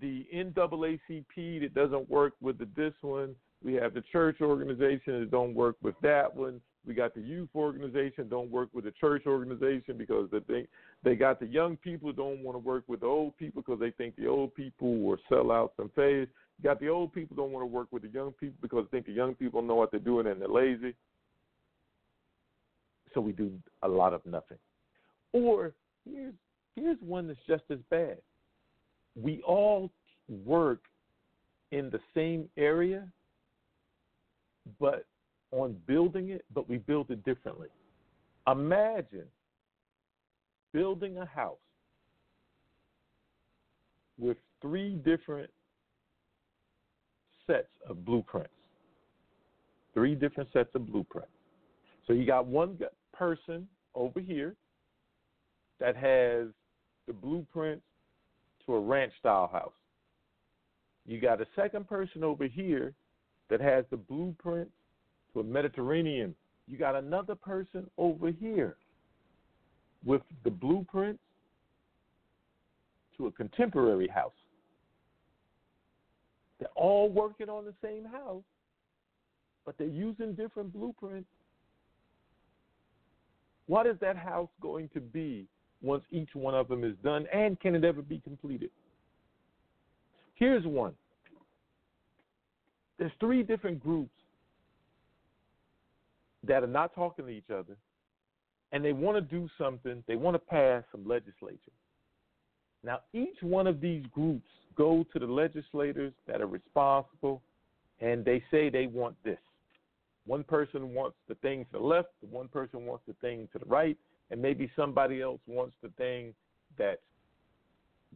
the NAACP that doesn't work with the this one, We have the church organization that don't work with that one. We got the youth organization don't work with the church organization because they think they got the young people don't want to work with the old people because they think the old people will sell out some phase. You got the old people don't want to work with the young people because they think the young people know what they're doing and they're lazy. So we do a lot of nothing. Or here's here's one that's just as bad. We all work in the same area, but on building it, but we build it differently. Imagine building a house with three different sets of blueprints. Three different sets of blueprints. So you got one person over here that has the blueprints to a ranch style house. You got a second person over here that has the blueprints to a Mediterranean. You got another person over here with the blueprints to a contemporary house. They're all working on the same house, but they're using different blueprints. What is that house going to be once each one of them is done, and can it ever be completed? Here's one. There's three different groups that are not talking to each other, and they want to do something. They want to pass some legislation. Now, each one of these groups go to the legislators that are responsible, and they say they want this. One person wants the thing to the left, one person wants the thing to the right, and maybe somebody else wants the thing that's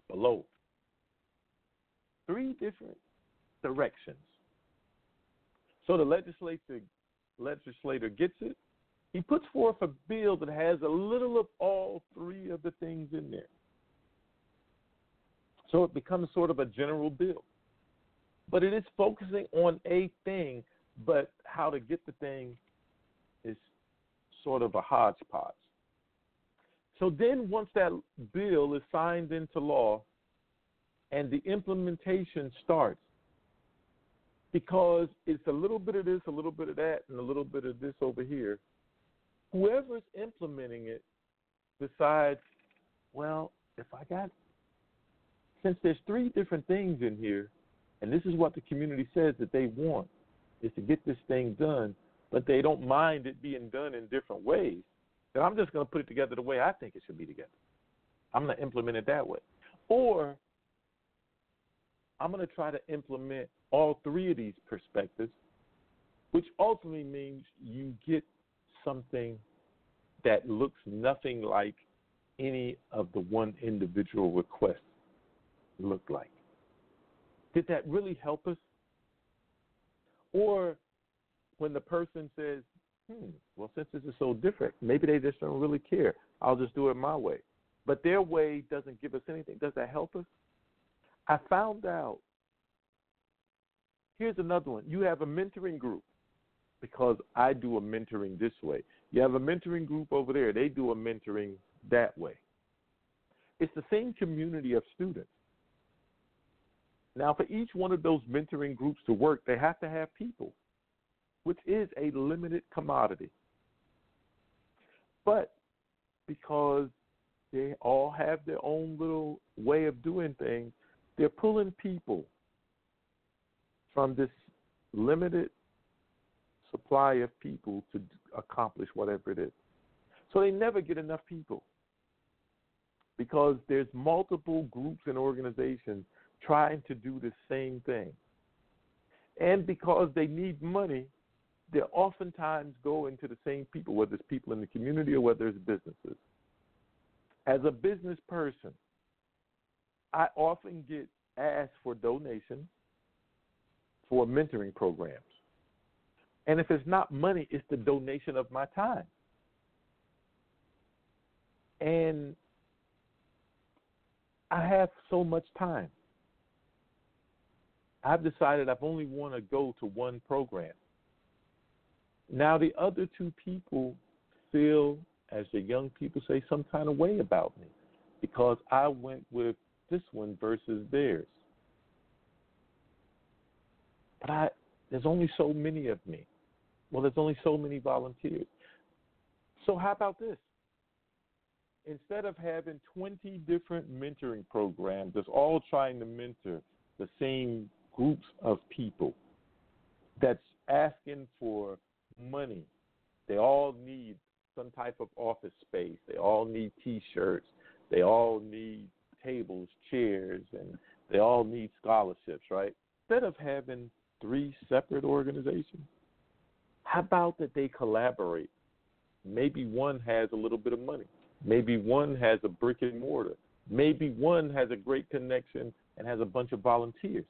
below. Three different directions. So the legislator legislator gets it. He puts forth a bill that has a little of all three of the things in there. So it becomes sort of a general bill. But it is focusing on a thing, but how to get the thing is sort of a hodgepodge. So then, once that bill is signed into law and the implementation starts, because it's a little bit of this, a little bit of that, and a little bit of this over here, whoever's implementing it decides, well, if I got, since there's three different things in here, and this is what the community says that they want, is to get this thing done, but they don't mind it being done in different ways then I'm just going to put it together the way I think it should be together. I'm going to implement it that way. Or I'm going to try to implement all three of these perspectives, which ultimately means you get something that looks nothing like any of the one individual requests look like. Did that really help us? Or when the person says, hmm, well, since this is so different, maybe they just don't really care. I'll just do it my way. But their way doesn't give us anything. Does that help us? I found out. Here's another one. You have a mentoring group because I do a mentoring this way. You have a mentoring group over there. They do a mentoring that way. It's the same community of students. Now, for each one of those mentoring groups to work, they have to have people which is a limited commodity. But because they all have their own little way of doing things, they're pulling people from this limited supply of people to accomplish whatever it is. So they never get enough people because there's multiple groups and organizations trying to do the same thing. And because they need money, they oftentimes go into the same people, whether it's people in the community or whether it's businesses. As a business person, I often get asked for donations for mentoring programs. And if it's not money, it's the donation of my time. And I have so much time. I've decided I've only want to go to one program. Now, the other two people feel, as the young people say, some kind of way about me because I went with this one versus theirs. But I, There's only so many of me. Well, there's only so many volunteers. So, how about this? Instead of having 20 different mentoring programs that's all trying to mentor the same groups of people that's asking for money, they all need some type of office space, they all need t shirts, they all need tables, chairs, and they all need scholarships, right? Instead of having three separate organizations, how about that they collaborate? Maybe one has a little bit of money. Maybe one has a brick and mortar. Maybe one has a great connection and has a bunch of volunteers.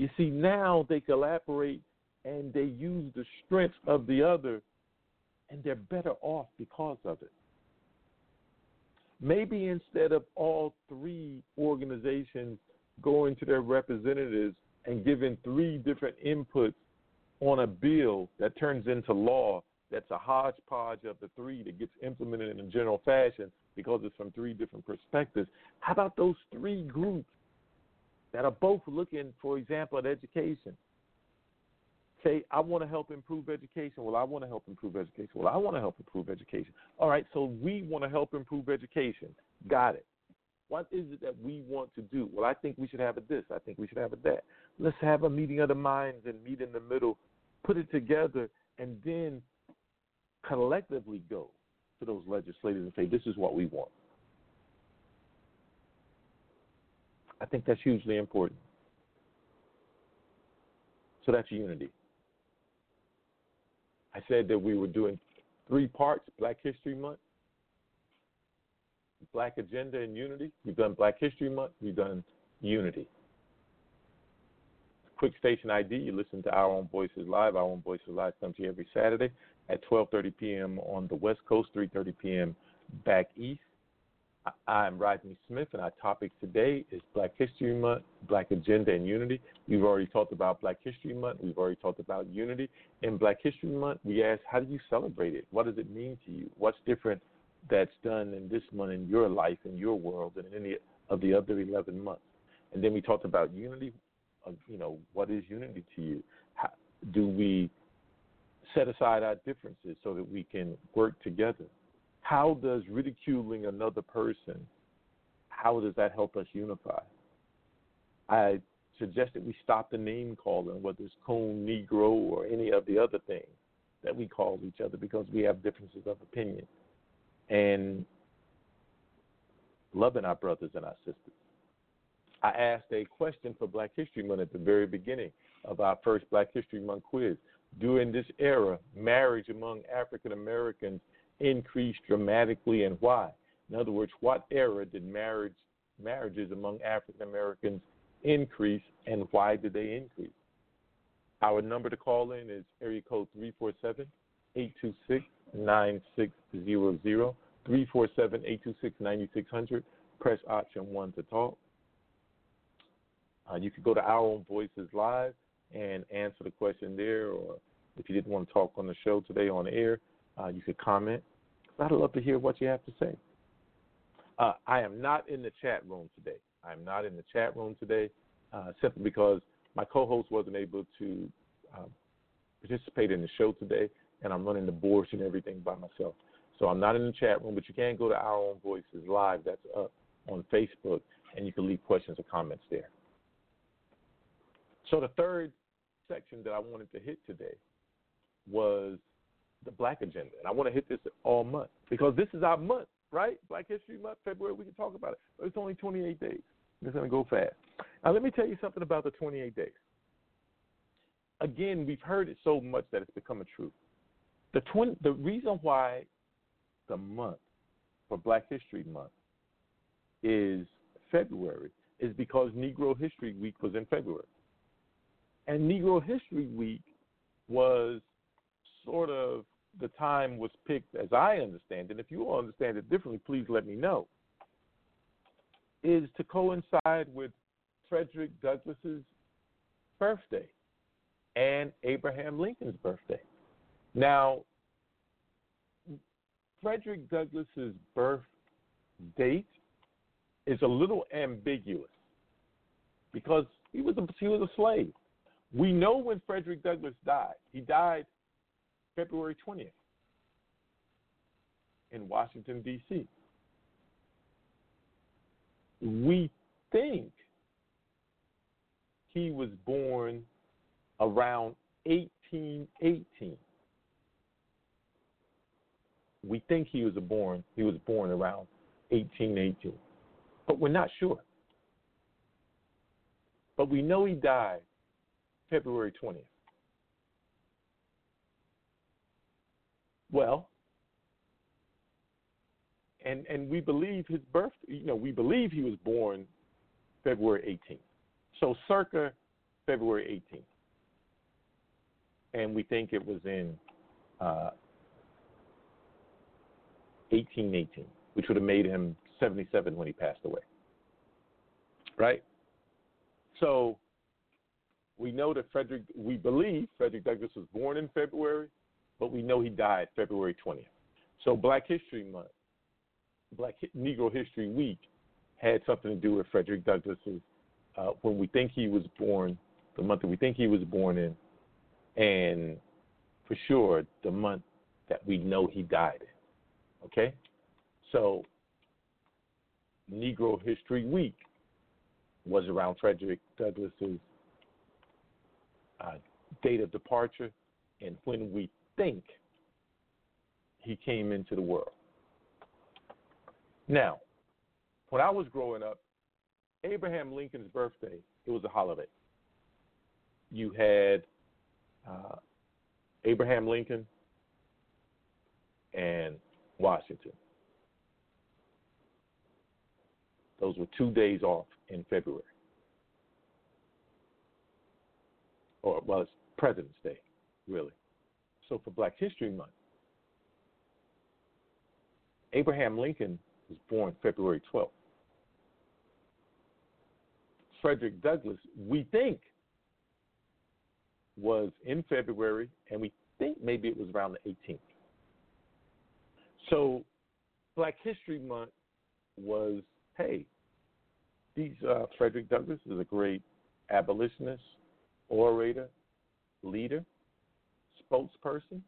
You see, now they collaborate and they use the strengths of the other, and they're better off because of it. Maybe instead of all three organizations going to their representatives and giving three different inputs on a bill that turns into law that's a hodgepodge of the three that gets implemented in a general fashion because it's from three different perspectives. How about those three groups that are both looking, for example, at education? Say, I want to help improve education. Well, I want to help improve education. Well, I want to help improve education. All right, so we want to help improve education. Got it. What is it that we want to do? Well, I think we should have a this. I think we should have a that. Let's have a meeting of the minds and meet in the middle, put it together, and then collectively go to those legislators and say, this is what we want. I think that's hugely important. So that's unity. I said that we were doing three parts Black History Month, Black Agenda, and Unity. We've done Black History Month, we've done Unity. Quick station ID, you listen to Our Own Voices Live. Our Own Voices Live comes here every Saturday at 12:30 p.m. on the West Coast, 3:30 p.m. back east. I'm Rodney Smith, and our topic today is Black History Month, Black Agenda, and Unity. We've already talked about Black History Month. We've already talked about unity. In Black History Month, we asked, how do you celebrate it? What does it mean to you? What's different that's done in this month in your life, in your world, and in any of the other 11 months? And then we talked about unity. Of, you know, what is unity to you? How, do we set aside our differences so that we can work together? How does ridiculing another person, how does that help us unify? I suggest that we stop the name calling, whether it's coon, Negro, or any of the other things that we call each other because we have differences of opinion. And loving our brothers and our sisters. I asked a question for Black History Month at the very beginning of our first Black History Month quiz. During this era, marriage among African Americans increased dramatically and why? In other words, what era did marriage marriages among African Americans increase and why did they increase? Our number to call in is area code 347 826 9600. 347 826 9600. Press option 1 to talk. Uh, you could go to Our Own Voices Live and answer the question there, or if you didn't want to talk on the show today on air, uh, you could comment. I'd love to hear what you have to say. Uh, I am not in the chat room today. I am not in the chat room today uh, simply because my co-host wasn't able to uh, participate in the show today, and I'm running the boards and everything by myself. So I'm not in the chat room, but you can go to Our Own Voices Live. That's up on Facebook, and you can leave questions or comments there. So the third section that I wanted to hit today was the Black agenda, and I want to hit this all month because this is our month, right? Black History Month, February. We can talk about it. But it's only 28 days. It's going to go fast. Now, let me tell you something about the 28 days. Again, we've heard it so much that it's become a truth. The 20, the reason why the month for Black History Month is February is because Negro History Week was in February. And Negro History Week was sort of the time was picked, as I understand, and if you all understand it differently, please let me know, is to coincide with Frederick Douglass's birthday and Abraham Lincoln's birthday. Now, Frederick Douglass's birth date is a little ambiguous because he was a, he was a slave. We know when Frederick Douglass died. He died February 20th in Washington, D.C. We think he was born around 1818. We think he was born he was born around 1818. But we're not sure. But we know he died February 20th. Well, and and we believe his birth, you know, we believe he was born February 18th. So circa February 18th. And we think it was in uh, 1818, which would have made him 77 when he passed away. Right? So we know that Frederick, we believe Frederick Douglass was born in February, but we know he died February 20th. So Black History Month, Black Negro History Week had something to do with Frederick Douglass's uh, when we think he was born, the month that we think he was born in, and for sure the month that we know he died in. Okay? So Negro History Week was around Frederick Douglass's uh, date of departure and when we think he came into the world. Now, when I was growing up, Abraham Lincoln's birthday, it was a holiday. You had uh, Abraham Lincoln and Washington. Those were two days off in February. Or, well, it's President's Day, really. So for Black History Month, Abraham Lincoln was born February 12th. Frederick Douglass, we think, was in February, and we think maybe it was around the 18th. So Black History Month was, hey, these uh, Frederick Douglass is a great abolitionist, orator, leader, spokesperson.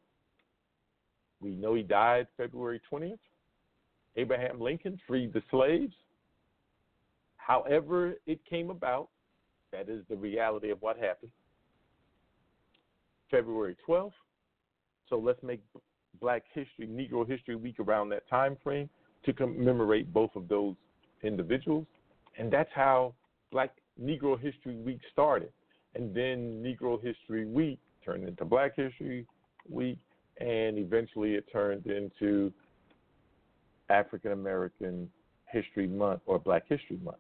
We know he died February 20th. Abraham Lincoln freed the slaves. However, it came about, that is the reality of what happened. February 12th. So let's make Black History, Negro History Week around that time frame to commemorate both of those individuals. And that's how Black Negro History Week started. And then Negro History Week turned into Black History Week, and eventually it turned into African American History Month or Black History Month.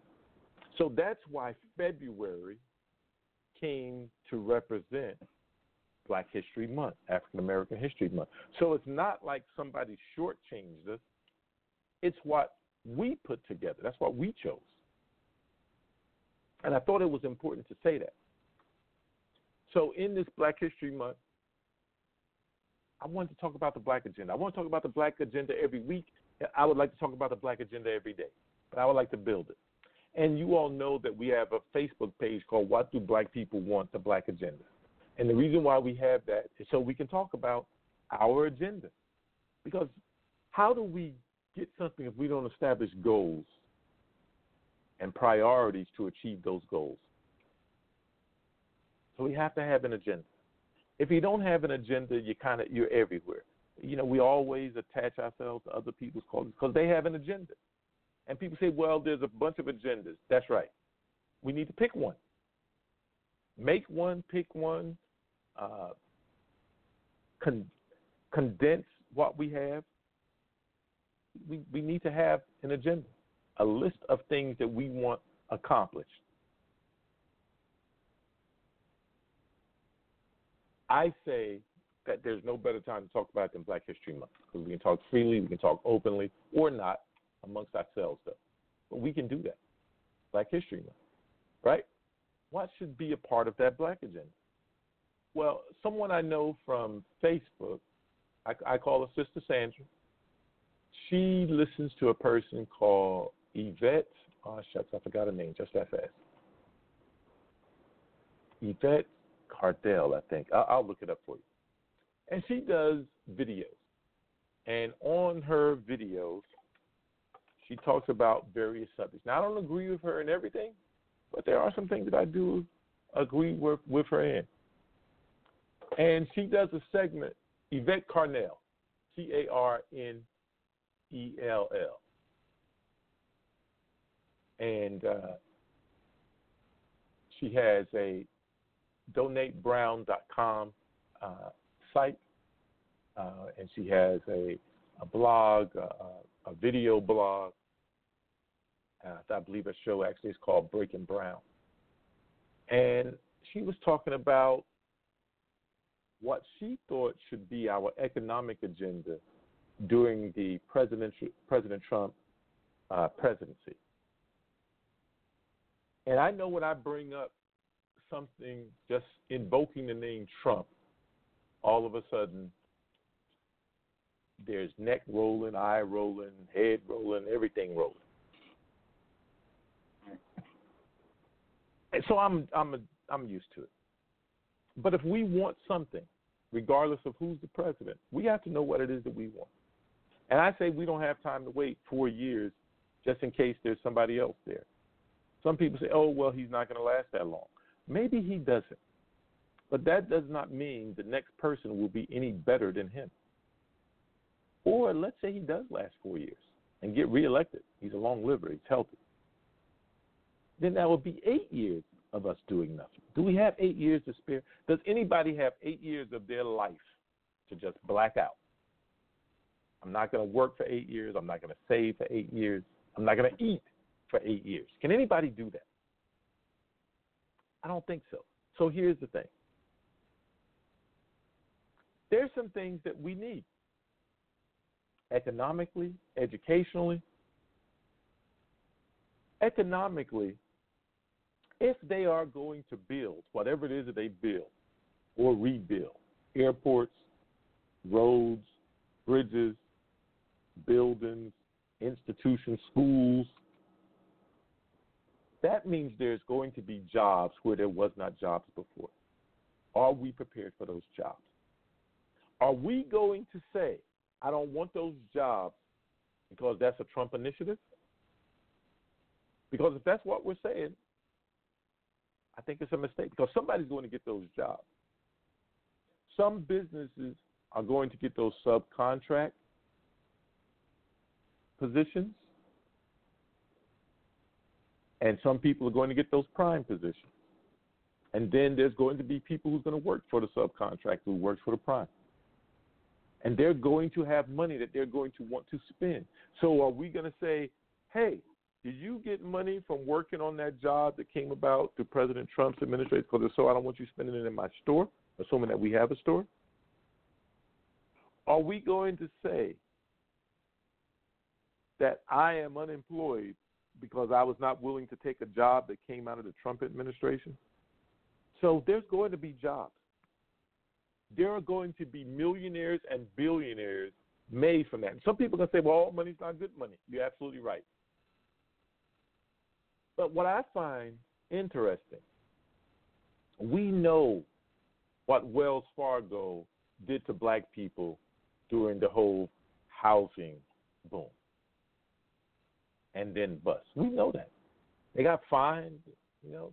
So that's why February came to represent Black History Month, African American History Month. So it's not like somebody shortchanged us. It's what we put together. That's what we chose. And I thought it was important to say that. So in this Black History Month, I wanted to talk about the Black agenda. I want to talk about the Black agenda every week. I would like to talk about the Black agenda every day, but I would like to build it. And you all know that we have a Facebook page called What Do Black People Want? The Black Agenda. And the reason why we have that is so we can talk about our agenda. Because how do we get something if we don't establish goals and priorities to achieve those goals? So we have to have an agenda. If you don't have an agenda, you kind of you're everywhere. You know, we always attach ourselves to other people's causes because they have an agenda. And people say, well, there's a bunch of agendas. That's right. We need to pick one. Make one, pick one, uh, con- condense what we have. We, we need to have an agenda, a list of things that we want accomplished. I say that there's no better time to talk about it than Black History Month because we can talk freely, we can talk openly, or not amongst ourselves, though. But we can do that. Black History Month, right? What should be a part of that Black agenda? Well, someone I know from Facebook, I, I call her Sister Sandra. She listens to a person called Yvette. Oh, shucks, I forgot her name just that fast. Yvette Cardell, I think. I'll, I'll look it up for you. And she does videos. And on her videos, she talks about various subjects. Now, I don't agree with her in everything, but there are some things that I do agree with, with her in. And she does a segment, Yvette Carnell, C A R N E L L. And uh, she has a donatebrown.com uh, site, uh, and she has a, a blog, a, a video blog. Uh, I believe her show actually is called Breaking Brown. And she was talking about what she thought should be our economic agenda during the presidential President Trump uh, presidency. And I know when I bring up something just invoking the name Trump, all of a sudden there's neck rolling, eye rolling, head rolling, everything rolling. And so I'm I'm a, I'm used to it. But if we want something, regardless of who's the president, we have to know what it is that we want. And I say we don't have time to wait four years just in case there's somebody else there. Some people say, oh, well, he's not going to last that long. Maybe he doesn't. But that does not mean the next person will be any better than him. Or let's say he does last four years and get reelected. He's a long liver, he's healthy. Then that would be eight years of us doing nothing. Do we have eight years to spare? Does anybody have eight years of their life to just black out? I'm not going to work for eight years. I'm not going to save for eight years. I'm not going to eat for eight years. Can anybody do that? I don't think so. So here's the thing there's some things that we need economically, educationally. Economically, if they are going to build whatever it is that they build or rebuild airports, roads, bridges, buildings, institutions, schools, that means there's going to be jobs where there was not jobs before. Are we prepared for those jobs? Are we going to say, I don't want those jobs because that's a Trump initiative? Because if that's what we're saying, I think it's a mistake because somebody's going to get those jobs. Some businesses are going to get those subcontract positions and some people are going to get those prime positions. And then there's going to be people who's going to work for the subcontractor who works for the prime. And they're going to have money that they're going to want to spend. So are we going to say, hey, did you get money from working on that job that came about through President Trump's administration? Because so, I don't want you spending it in my store, assuming that we have a store. Are we going to say that I am unemployed because I was not willing to take a job that came out of the Trump administration. So there's going to be jobs. There are going to be millionaires and billionaires made from that. And some people are going to say, well, all money's not good money. You're absolutely right. But what I find interesting, we know what Wells Fargo did to black people during the whole housing boom and then bust. We know that. They got fined, you know.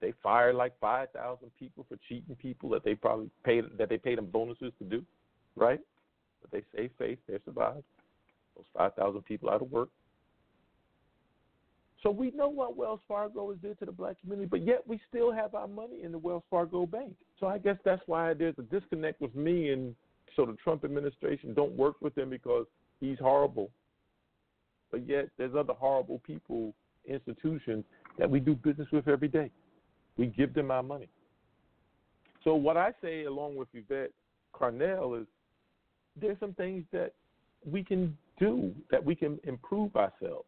They fired like five thousand people for cheating people that they probably paid that they paid them bonuses to do, right? But they saved face, they survived. Those five thousand people out of work. So we know what Wells Fargo has did to the black community, but yet we still have our money in the Wells Fargo bank. So I guess that's why there's a disconnect with me and so the Trump administration don't work with them because he's horrible. But yet there's other horrible people, institutions that we do business with every day. We give them our money. So what I say along with Yvette Carnell is there's some things that we can do that we can improve ourselves.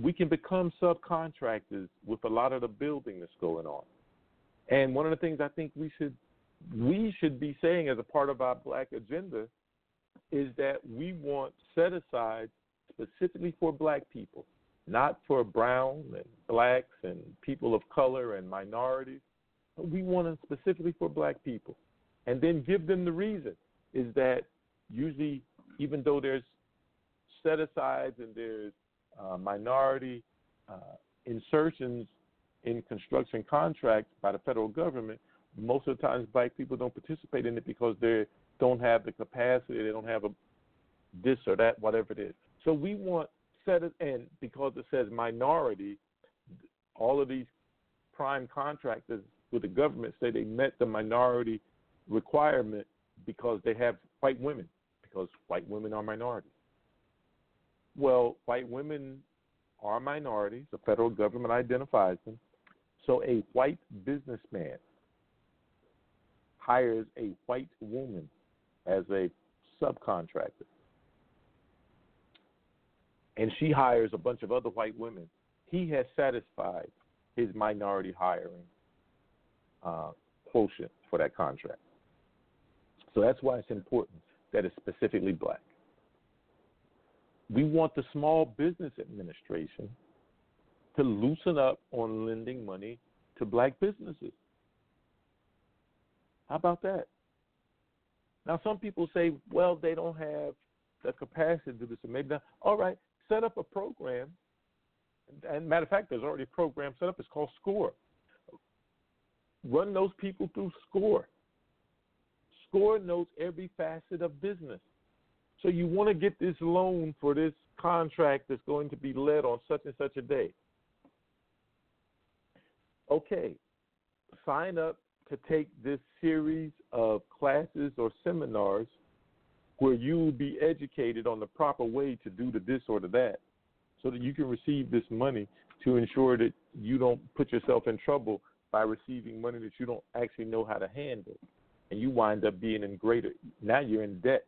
We can become subcontractors with a lot of the building that's going on. And one of the things I think we should we should be saying as a part of our black agenda is that we want set aside specifically for black people not for brown and blacks and people of color and minorities. We want them specifically for black people. And then give them the reason is that usually, even though there's set asides and there's uh, minority uh, insertions in construction contracts by the federal government, most of the times black people don't participate in it because they don't have the capacity, they don't have a this or that, whatever it is. So we want set it, and because it says minority, all of these prime contractors with the government say they met the minority requirement because they have white women, because white women are minorities. Well, white women are minorities. The federal government identifies them. So a white businessman hires a white woman as a subcontractor. And she hires a bunch of other white women. He has satisfied his minority hiring uh, quotient for that contract. So that's why it's important that it's specifically black. We want the Small Business Administration to loosen up on lending money to black businesses. How about that? Now, some people say, well, they don't have the capacity to do this, maybe not. All right, set up a program. And matter of fact, there's already a program set up. It's called SCORE. Run those people through SCORE. SCORE knows every facet of business. So you want to get this loan for this contract that's going to be led on such and such a day. Okay, sign up to take this series of classes or seminars where you will be educated on the proper way to do the this or the that so that you can receive this money to ensure that you don't put yourself in trouble by receiving money that you don't actually know how to handle. And you wind up being in greater now you're in debt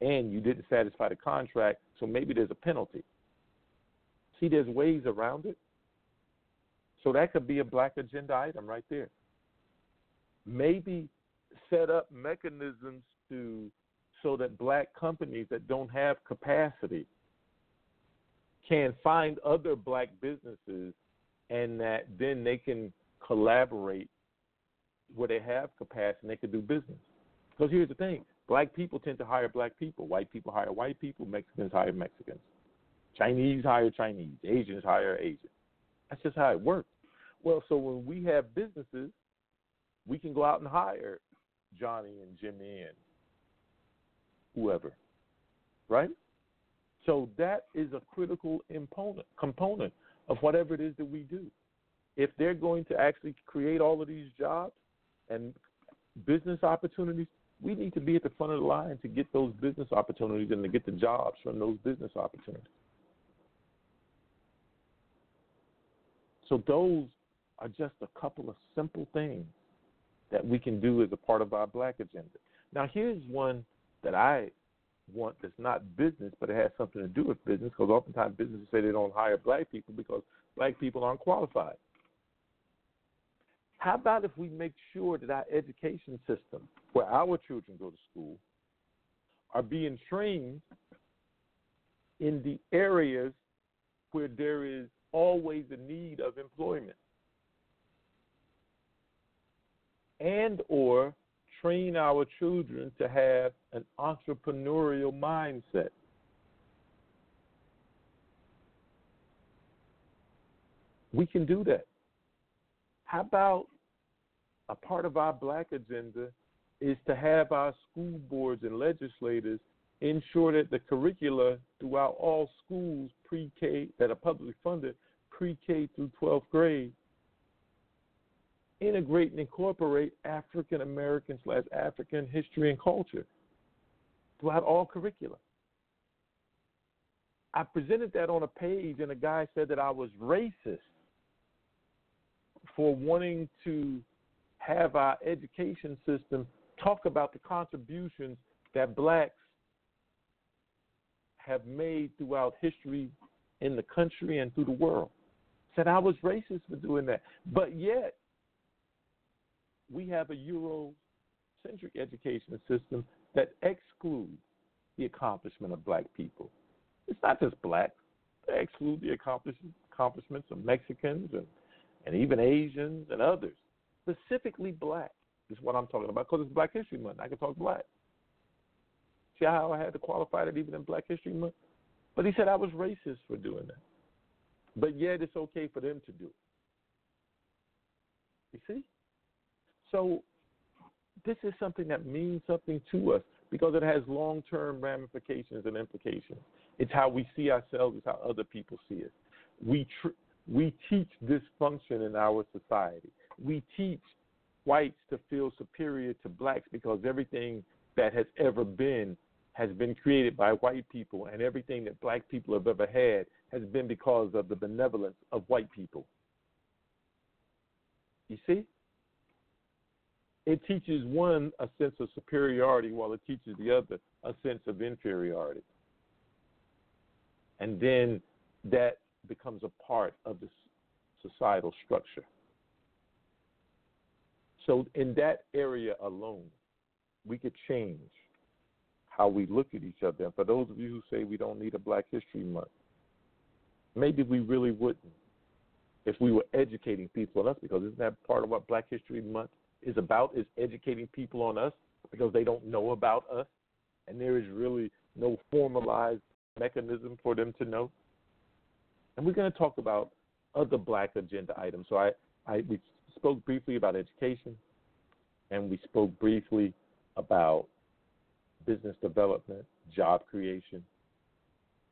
and you didn't satisfy the contract so maybe there's a penalty. See there's ways around it. So that could be a black agenda item right there maybe set up mechanisms to so that black companies that don't have capacity can find other black businesses and that then they can collaborate where they have capacity and they can do business. Because here's the thing black people tend to hire black people, white people hire white people, Mexicans hire Mexicans, Chinese hire Chinese, Asians hire Asians. That's just how it works. Well, so when we have businesses, we can go out and hire Johnny and Jimmy and whoever, right? So that is a critical component component of whatever it is that we do. If they're going to actually create all of these jobs and business opportunities, we need to be at the front of the line to get those business opportunities and to get the jobs from those business opportunities. So those are just a couple of simple things that we can do as a part of our black agenda. Now here's one that I want that's not business, but it has something to do with business because oftentimes businesses say they don't hire black people because black people aren't qualified. How about if we make sure that our education system, where our children go to school, are being trained in the areas where there is always a need of employment and or train our children to have an entrepreneurial mindset. We can do that. How about a part of our black agenda is to have our school boards and legislators ensure that the curricula throughout all schools pre K that are publicly funded, pre K through 12th grade, integrate and incorporate African American slash African history and culture throughout all curricula. I presented that on a page, and a guy said that I was racist for wanting to have our education system talk about the contributions that blacks have made throughout history in the country and through the world. Said I was racist for doing that. But yet, we have a Eurocentric education system that excludes the accomplishment of black people. It's not just black. They exclude the accomplishments of Mexicans and, and even Asians and others, specifically black. Is what I'm talking about because it's Black History Month. I can talk black. See how I had to qualify that even in Black History Month? But he said I was racist for doing that. But yet it's okay for them to do it. You see? So this is something that means something to us because it has long term ramifications and implications. It's how we see ourselves, it's how other people see us. We, tr- we teach dysfunction in our society. We teach whites to feel superior to blacks because everything that has ever been has been created by white people, and everything that black people have ever had has been because of the benevolence of white people. You see? It teaches one a sense of superiority while it teaches the other a sense of inferiority. And then that becomes a part of the societal structure. So, in that area alone, we could change how we look at each other. And for those of you who say we don't need a Black History Month, maybe we really wouldn't if we were educating people on us, because isn't that part of what Black History Month is about? Is educating people on us because they don't know about us, and there is really no formalized mechanism for them to know. And we're going to talk about other Black agenda items. So I, I we spoke briefly about education, and we spoke briefly about business development, job creation.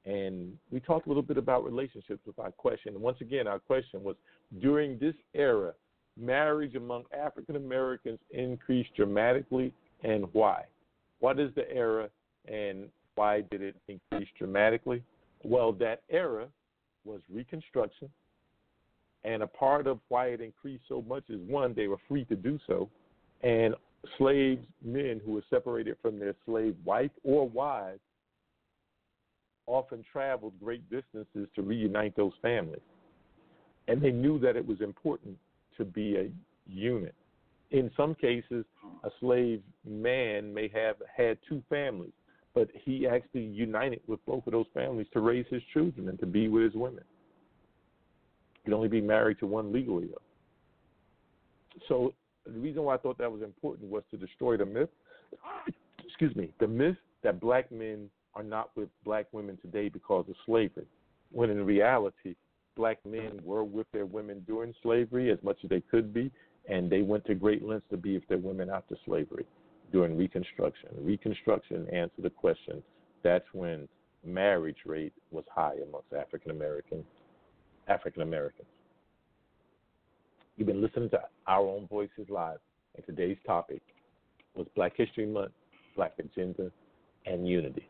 And we talked a little bit about relationships with our question. And once again, our question was during this era, marriage among African Americans increased dramatically and why? What is the era and why did it increase dramatically? Well, that era was Reconstruction. And a part of why it increased so much is one, they were free to do so. And slaves, men who were separated from their slave wife or wives, often traveled great distances to reunite those families. And they knew that it was important to be a unit. In some cases, a slave man may have had two families, but he actually united with both of those families to raise his children and to be with his women. He could only be married to one legally, though. So the reason why I thought that was important was to destroy the myth. *coughs* Excuse me, the myth that black men are not with black women today because of slavery, when in reality, black men were with their women during slavery as much as they could be, and they went to great lengths to be with their women after slavery during Reconstruction. Reconstruction answered the question. That's when marriage rate was high amongst African American African Americans. You've been listening to Our Own Voices Live, and today's topic was Black History Month, Black Agenda, and Unity.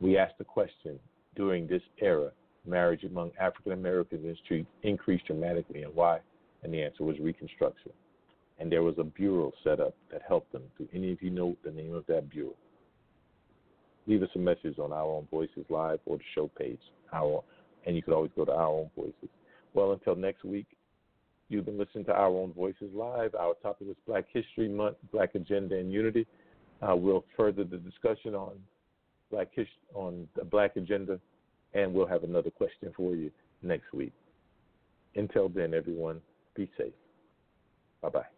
We asked the question during this era, marriage among African Americans increased dramatically, and why? And the answer was Reconstruction. And there was a bureau set up that helped them. Do any of you know the name of that bureau? Leave us a message on Our Own Voices Live or the show page. Our, and you could always go to Our Own Voices. Well, until next week, you've been listening to Our Own Voices Live. Our topic was Black History Month, Black Agenda, and Unity. Uh, we'll further the discussion on Black Hist- on the Black Agenda, and we'll have another question for you next week. Until then, everyone, be safe. Bye bye.